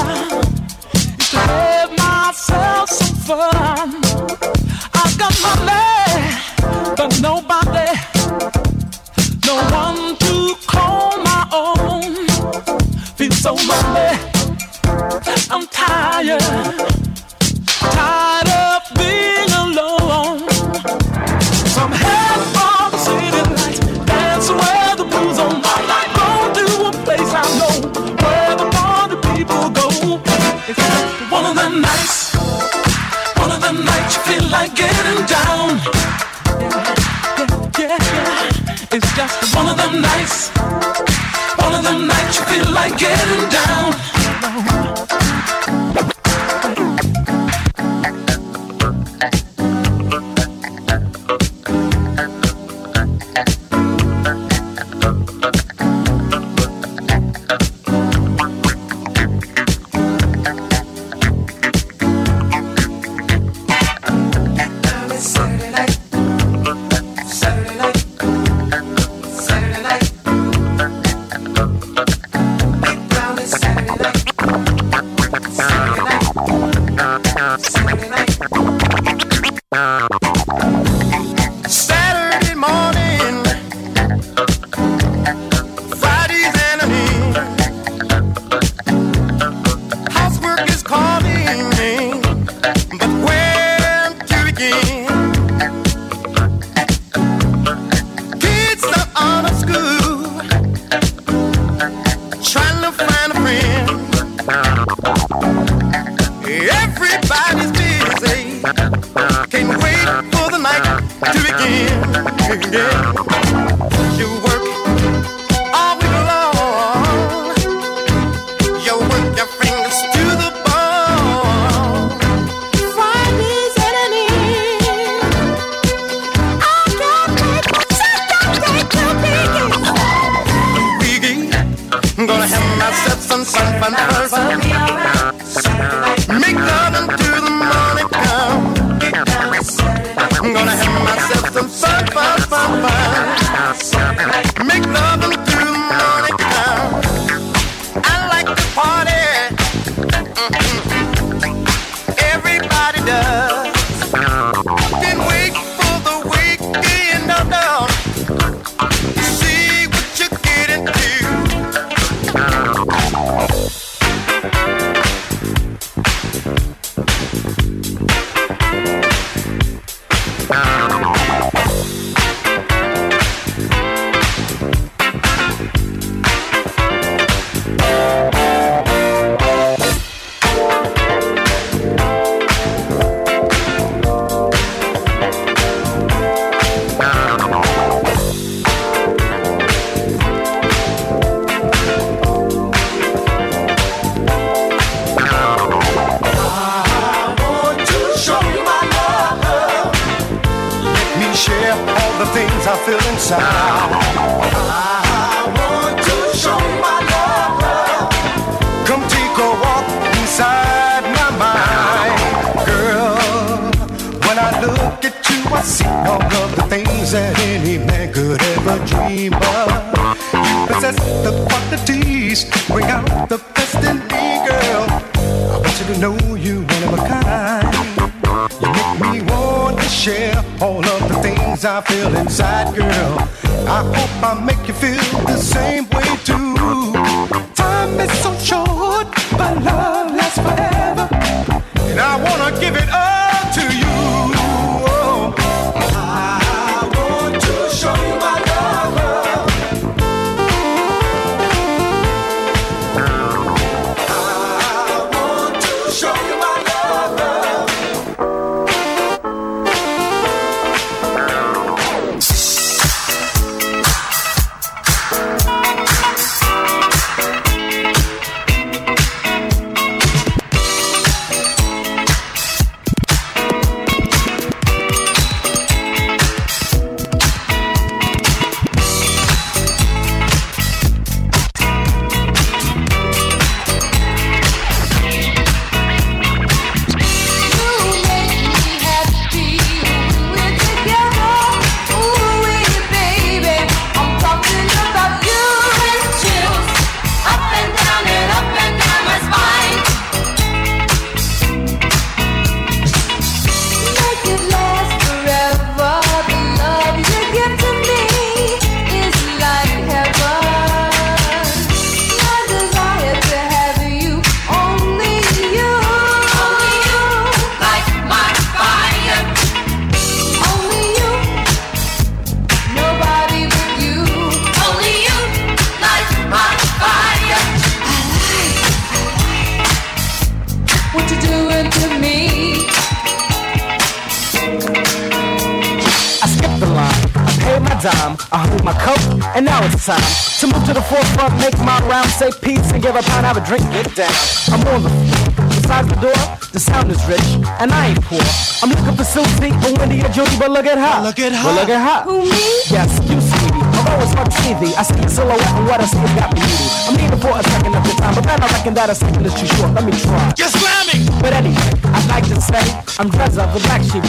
look at her. Look at her. But look at her. Who me? Yes, you, sweetie. Although it's on TV, I see a silhouette, and what I see has got me needy. I'm needing for a second of your time, but then I reckon that a second is too short. Let me try. You're slamming! But anyway, I'd like to say I'm Drezza, the black sheep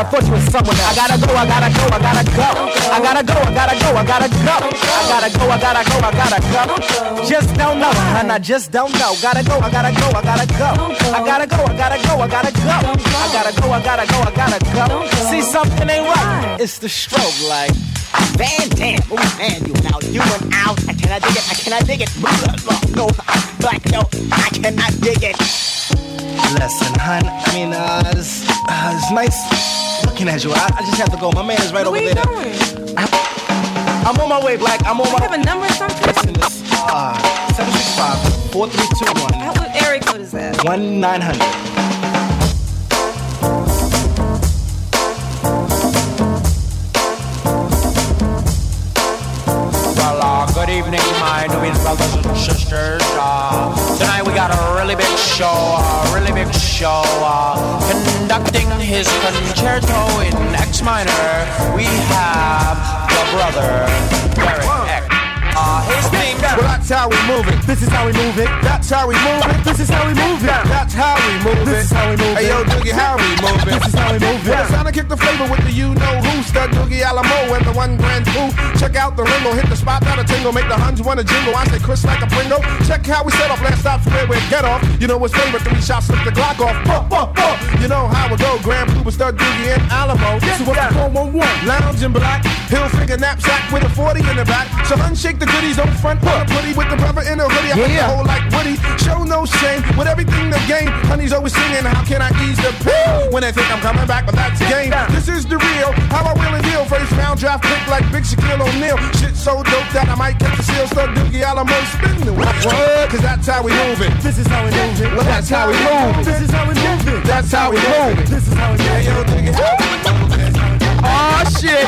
I thought you were someone else. I gotta go, I gotta go, I gotta go. I gotta go, I gotta go, I gotta go. I gotta go, I gotta go, I gotta go. Just don't know, and I just don't know. Gotta go, I gotta go, I gotta go. I gotta go, I gotta go, I gotta go. I gotta go, I gotta go, I gotta go. See something ain't right. It's the strobe light. Van Dam, oh man, you now you and out. I cannot dig it. I cannot dig it. No, black, no, I cannot dig it. Listen, hun, I mean, uh, it's, uh, it's nice looking at you. I, I, just have to go. My man is right Where over there. Going? I, am on my way, black. I'm on you my. You have a number or something? Listen, uh, 4321. What area code is that? 1900. Evening, my Nubian brothers and sisters. Uh, tonight we got a really big show, a really big show. Uh, conducting his concerto in X minor, we have the brother, Derek Well, that's how we move it. This is how we move it. That's how we move it. This is how we move it. That's how we move it. This is how we move it. Hey, yo, Doogie, how we move it. This is how we move it. Well, it's time to kick the flavor with the you know who. Stud Doogie Alamo and the one grand two. Check out the ringo. Hit the spot, not a tingle. Make the huns wanna jingle. I say Chris like a Pringo. Check how we set off. Last stop where we get off. You know what's favorite. Three shots, slip the Glock off. Buh, buh, buh. You know how it go. Grand Pooper, Stud Doogie and Alamo. So what's the 411? Lounge in black. Hill finger knapsack with a 40 in the back. So unshake the goodies on front. Put a putty with the brother in a hoodie. I yeah. the whole like Woody. Show no shame with everything the game. Honey's always singing. How can I ease the pain when they think I'm coming back? But that's the game. This is the real. How I really deal. First round draft pick like Big Shaquille O'Neal. Shit so dope that I might catch a seal. Start Doogie Alamo spin the what? Cause that's how we move it. This is how we move it. Well, that's how we move it. This is how we move it. That's how we move it. This is how we move it. Yo, Doogie, how we move it. Oh shit!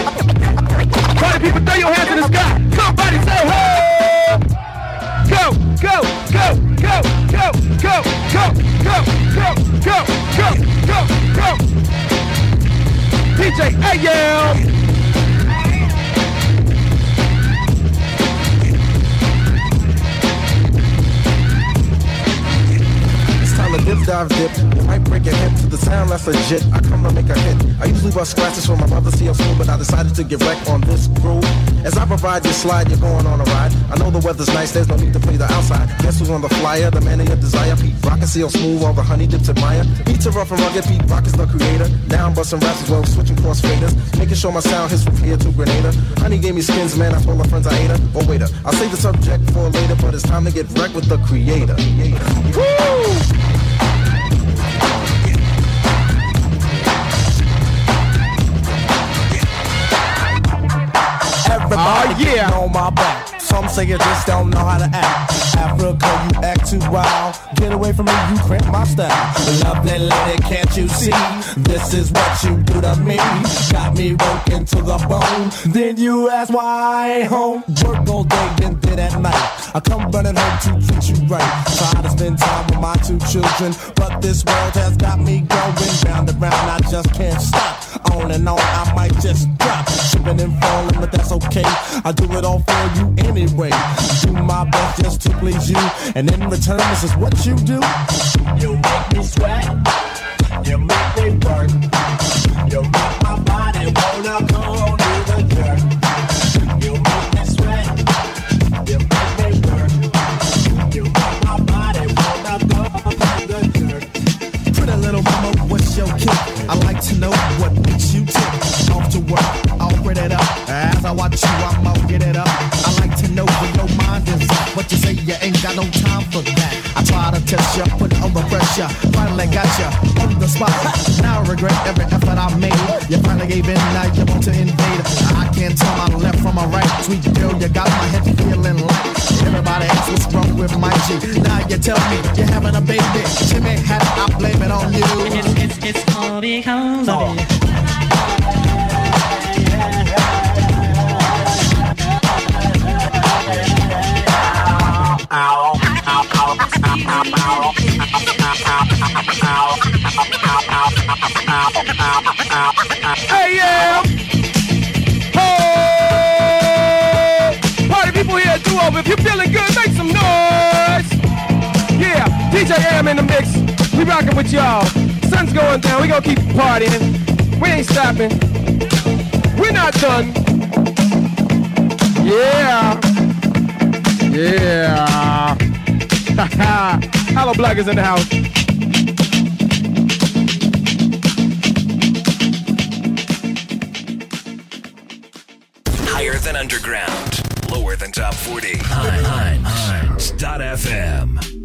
Party people, throw your hands in the sky. Somebody say hey! Go, go, go, go, go, go, go, go, go, go, go, go, go. DJ Ayel. Time to dip, dive, dip. Might break your hip to the sound less legit. I come to make a hit. I usually bust scratches from my brother CL Smooth, but I decided to get wrecked on this groove. As I provide your slide, you're going on a ride. I know the weather's nice, there's no need to play the outside. Guess who's on the flyer? The man of your desire, Pete Rock and CL Smooth, all the honey dips admire. Are rough and rugged, Pete Rock is the creator. Now I'm busting raps as well, switching cross faders. Making sure my sound hits from here to Grenada. Honey gave me skins, man, I told my friends I ate her. Oh, waiter, I'll save the subject for later, but it's time to get wrecked with the creator. Woo! Everybody ah, yeah. on my back. Some say you just don't know how to act. Africa, you act too wild. Get away from me, you cramp my style. Lovely lady, can't you see? This is what you do to me. Got me working to the bone. Then you ask why home. Work all day, then did at night. I come running home to treat you right. Try to spend time with my two children, but this world has got me going round and round. I just can't stop. On and on, I might just drop. Tripping and falling, but that's okay. I do it all for you anyway. Do my best just to please you, and in return, this is what you do. You make me sweat. You make me work. You make my body wanna go do the dirt. You make me sweat. You make me work. You make my body wanna go do the dirt. Pretty little mama, what's your kick? I like to know what makes you tick. Off to work, I'll bring it up. As I watch you, I'm gonna get it up. I like to know where your mind is. But you say you ain't got no time for that. I try to test you, put on the pressure. Finally got you on the spot. Now I regret every effort I made. You finally gave in, now you want to invade. I can't tell my left from my right. Sweet girl, you got my head feeling light. Everybody else was wrong with my G. Now you tell me you're having a baby. Jimmy had it, I blame it on you. It's, it's, it's all because of you. Hey! Party people here, do. If you're feeling good, make some noise! Yeah, DJ AM in the mix. We rocking with y'all. Sun's going down. We gonna keep partying. We ain't stopping. We're not done. Yeah. Yeah. Hello, bloggers in the house. Higher than underground, lower than top 40. Hunt.fm.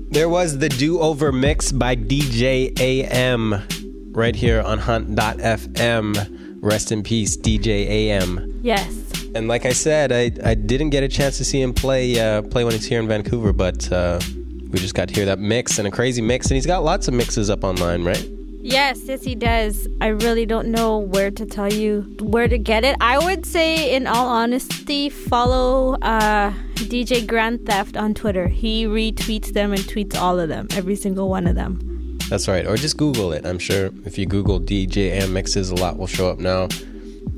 There was the do over mix by DJ AM right here on Hunt.fm. Rest in peace, DJ AM. Yes. And like I said, I, I didn't get a chance to see him play uh, play when he's here in Vancouver, but uh, we just got to hear that mix and a crazy mix, and he's got lots of mixes up online, right? Yes, yes, he does. I really don't know where to tell you where to get it. I would say, in all honesty, follow uh, DJ Grandtheft on Twitter. He retweets them and tweets all of them, every single one of them. That's right. Or just Google it. I'm sure if you Google DJ AM mixes, a lot will show up now.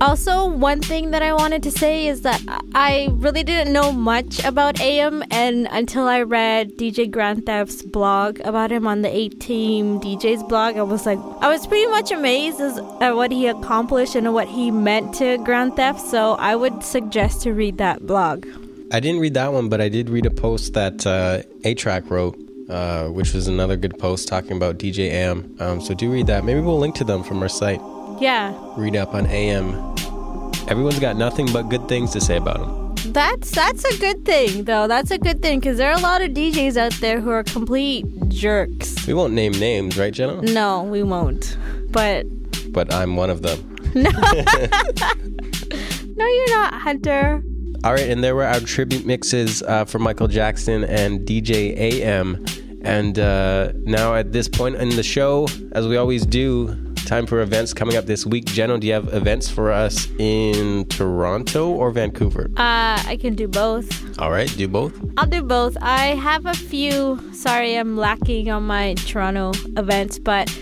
Also, one thing that I wanted to say is that I really didn't know much about AM, and until I read DJ Grandtheft's blog about him on the 8 Team DJs blog, I was like, I was pretty much amazed at what he accomplished and what he meant to Grandtheft. So I would suggest to read that blog. I didn't read that one, but I did read a post that uh, A-Trak wrote, uh, which was another good post talking about DJ AM. Um, so do read that. Maybe we'll link to them from our site. Yeah, Read up on AM. Everyone's got nothing but good things to say about him. that's that's a good thing though. That's a good thing because there are a lot of DJs out there who are complete jerks. We won't name names, right, Jeno? No, we won't. But But I'm one of them. no, no, you're not, Hunter. All right, and there were our tribute mixes uh, for Michael Jackson and DJ AM. And uh, now at this point in the show, as we always do, time for events coming up this week. Jeno, do you have events for us in Toronto or Vancouver? Uh, I can do both. All right, do both. I'll do both. I have a few. Sorry, I'm lacking on my Toronto events, but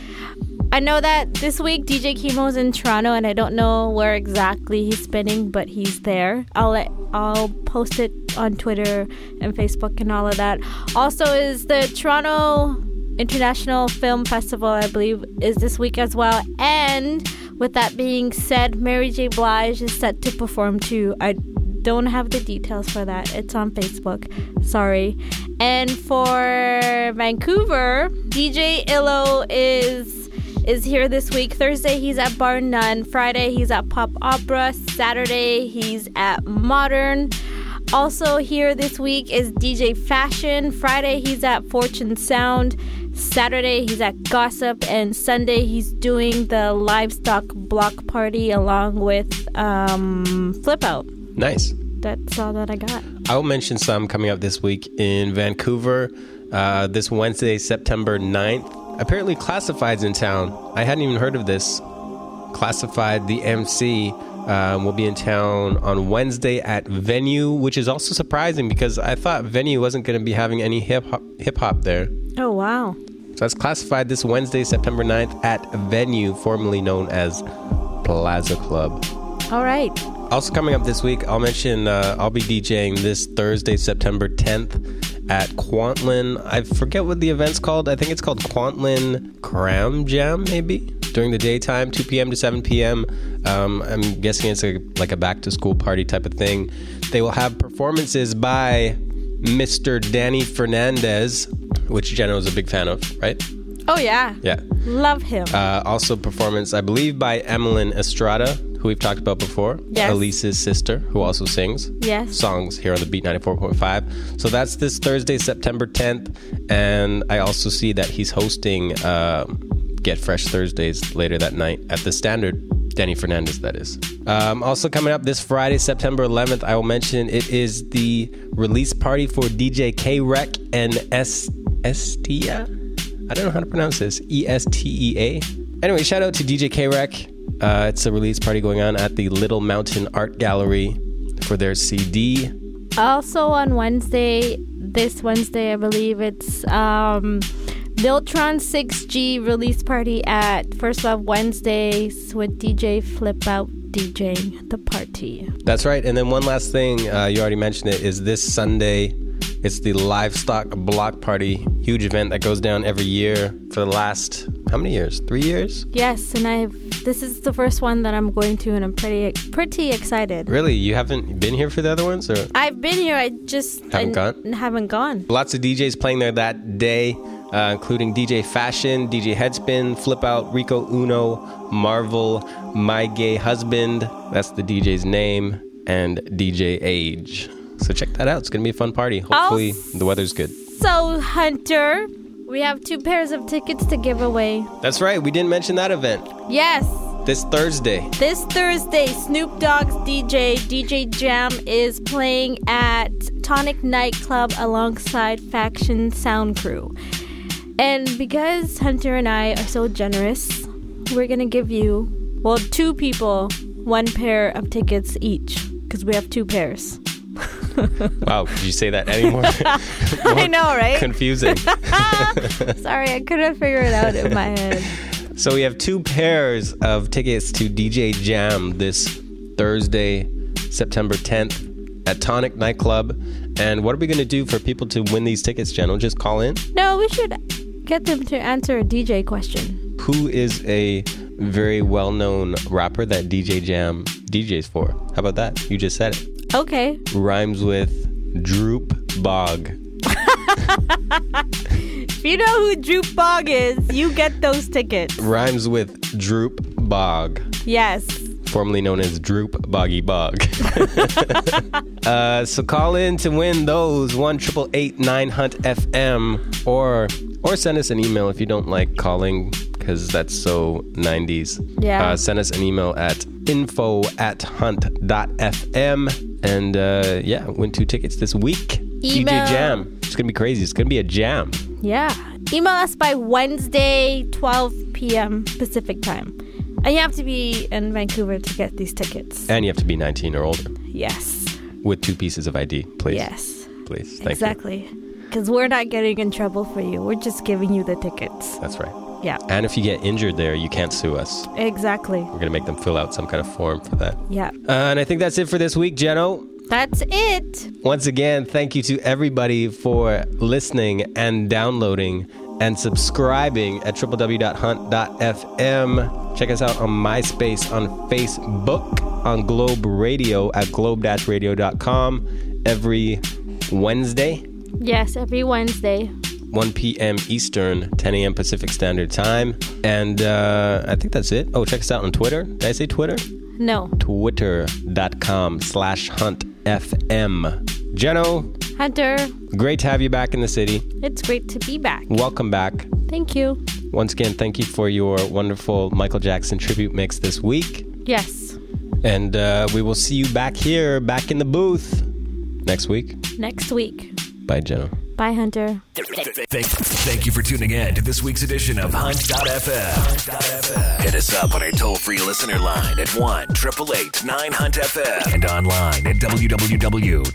I know that this week DJ Chemo's in Toronto, and I don't know where exactly he's spinning, but he's there. I'll let I'll post it on Twitter and Facebook and all of that. Also, is the Toronto International Film Festival, I believe, is this week as well. And with that being said, Mary J. Blige is set to perform too. I don't have the details for that. It's on Facebook. Sorry. And for Vancouver, DJ Illo is is here this week. Thursday he's at Bar None. Friday he's at Pop Opera. Saturday he's at Modern. Also here this week is DJ Fashion. Friday he's at Fortune Sound. Saturday he's at Gossip, and Sunday he's doing the livestock block party along with um, Flip Out. Nice. That's all that I got. I will mention some coming up this week in Vancouver. Uh, this Wednesday, September 9th. Apparently, Classified's in town. I hadn't even heard of this. Classified, the MC, um, will be in town on Wednesday at Venue, which is also surprising because I thought Venue wasn't going to be having any hip hop hip hop there. Oh, wow. So that's classified this Wednesday, September 9th at Venue, formerly known as Plaza Club. All right. Also coming up this week, I'll mention uh, I'll be DJing this Thursday, September 10th at Kwantlen. I forget what the event's called. I think it's called Kwantlen Cram Jam, maybe during the daytime, 2 p.m. to 7 p.m. Um, I'm guessing it's a, like a back to school party type of thing. They will have performances by Mr. Danny Fernandez, which Jeno was a big fan of, right? Oh, yeah. Yeah. Love him. Uh, also, performance, I believe, by Emmalyn Estrada, who we've talked about before. Yes. Elise's sister, who also sings Yes. songs here on the Beat 94.5. So that's this Thursday, September 10th. And I also see that he's hosting uh, Get Fresh Thursdays later that night at the Standard. Danny Fernandez, that is. Um, also coming up this Friday, September 11th, I will mention it is the release party for DJ K Rec and S Estia. I don't know how to pronounce this. E S T E A. Anyway, shout out to DJ K Rec. Uh, it's a release party going on at the Little Mountain Art Gallery for their CD. Also on Wednesday, this Wednesday, I believe it's um, Viltron 6G release party at First Love Wednesdays with DJ Flip Out DJing the party. That's right. And then one last thing, uh, you already mentioned it, is this Sunday. It's the Livestock Block Party, huge event that goes down every year for the last how many years? Three years? Yes, and I've this is the first one that I'm going to, and I'm pretty pretty excited. Really? You haven't been here for the other ones, or I've been here, I just Haven't I gone? Haven't gone. lots of DJs playing there that day, uh, including DJ Fashion, DJ Headspin, Flip Out, Rico Uno, Marvel, My Gay Husband. That's the DJ's name, and DJ Age. So check that out. It's gonna be a fun party. Hopefully the weather's good. So Hunter, we have two pairs of tickets to give away. That's right. We didn't mention that event Yes. this Thursday. This Thursday, Snoop Dogg's DJ, DJ Jam, is playing at Tonic Nightclub alongside Faction Sound Crew. And because Hunter and I are so generous, we're gonna give you, well, two people, one pair of tickets each, because we have two pairs. Wow, did you say that anymore? I know, right? Confusing. Sorry, I couldn't figure it out in my head. So we have two pairs of tickets to DJ Jam this Thursday, September 10th at Tonic Nightclub. And what are we going to do for people to win these tickets, Jen? Just call in. No, we should get them to answer a DJ question. Who is a very well known rapper that DJ Jam DJs for? How about that? You just said it. Okay. Rhymes with Droop Bog. If you know who Droop Bog is, you get those tickets. Rhymes with Droop Bog. Yes. formerly known as Droop Boggy Bog. uh, so call in to win those one triple eight nine Hunt FM, or or send us an email if you don't like calling because that's so 90s. Yeah. Uh, send us an email at info at hunt.fm and uh, yeah, win two tickets this week. Email. DJ Jam. It's gonna be crazy. It's gonna be a jam. Yeah. Email us by Wednesday, 12 p.m. Pacific time. And you have to be in Vancouver to get these tickets. And you have to be 19 or older Yes. with two pieces of ID, please. Yes. Please. Thank exactly. Because we're not getting in trouble for you. We're just giving you the tickets. That's right. Yeah. And if you get injured there, you can't sue us. Exactly. We're gonna make them fill out some kind of form for that. Yeah. Uh, and I think that's it for this week, Jeno. That's it. Once again, thank you to everybody for listening and downloading and subscribing at www.hunt.fm. Check us out on MySpace, on Facebook, on Globe Radio at globe-radio.com every Wednesday, Yes, every Wednesday. 1 p.m. Eastern, 10 a.m. Pacific Standard Time. And uh, I think that's it. Oh, check us out on Twitter. Did I say Twitter? No. Twitter.com slash Hunt FM. Jeno, Hunter, great to have you back in the city. it's great to be back. Welcome back. Thank you. Once again, thank you for your wonderful Michael Jackson tribute mix this week. Yes. And uh, we will see you back here, back in the booth next week. Next week. Bye, Jeno. Bye, Hunter. Thank, thank you for tuning in to this week's edition of Hunt.fm. Hit us up on our toll free listener line at 1 888 9 Hunt FM and online at www.hunt.fm.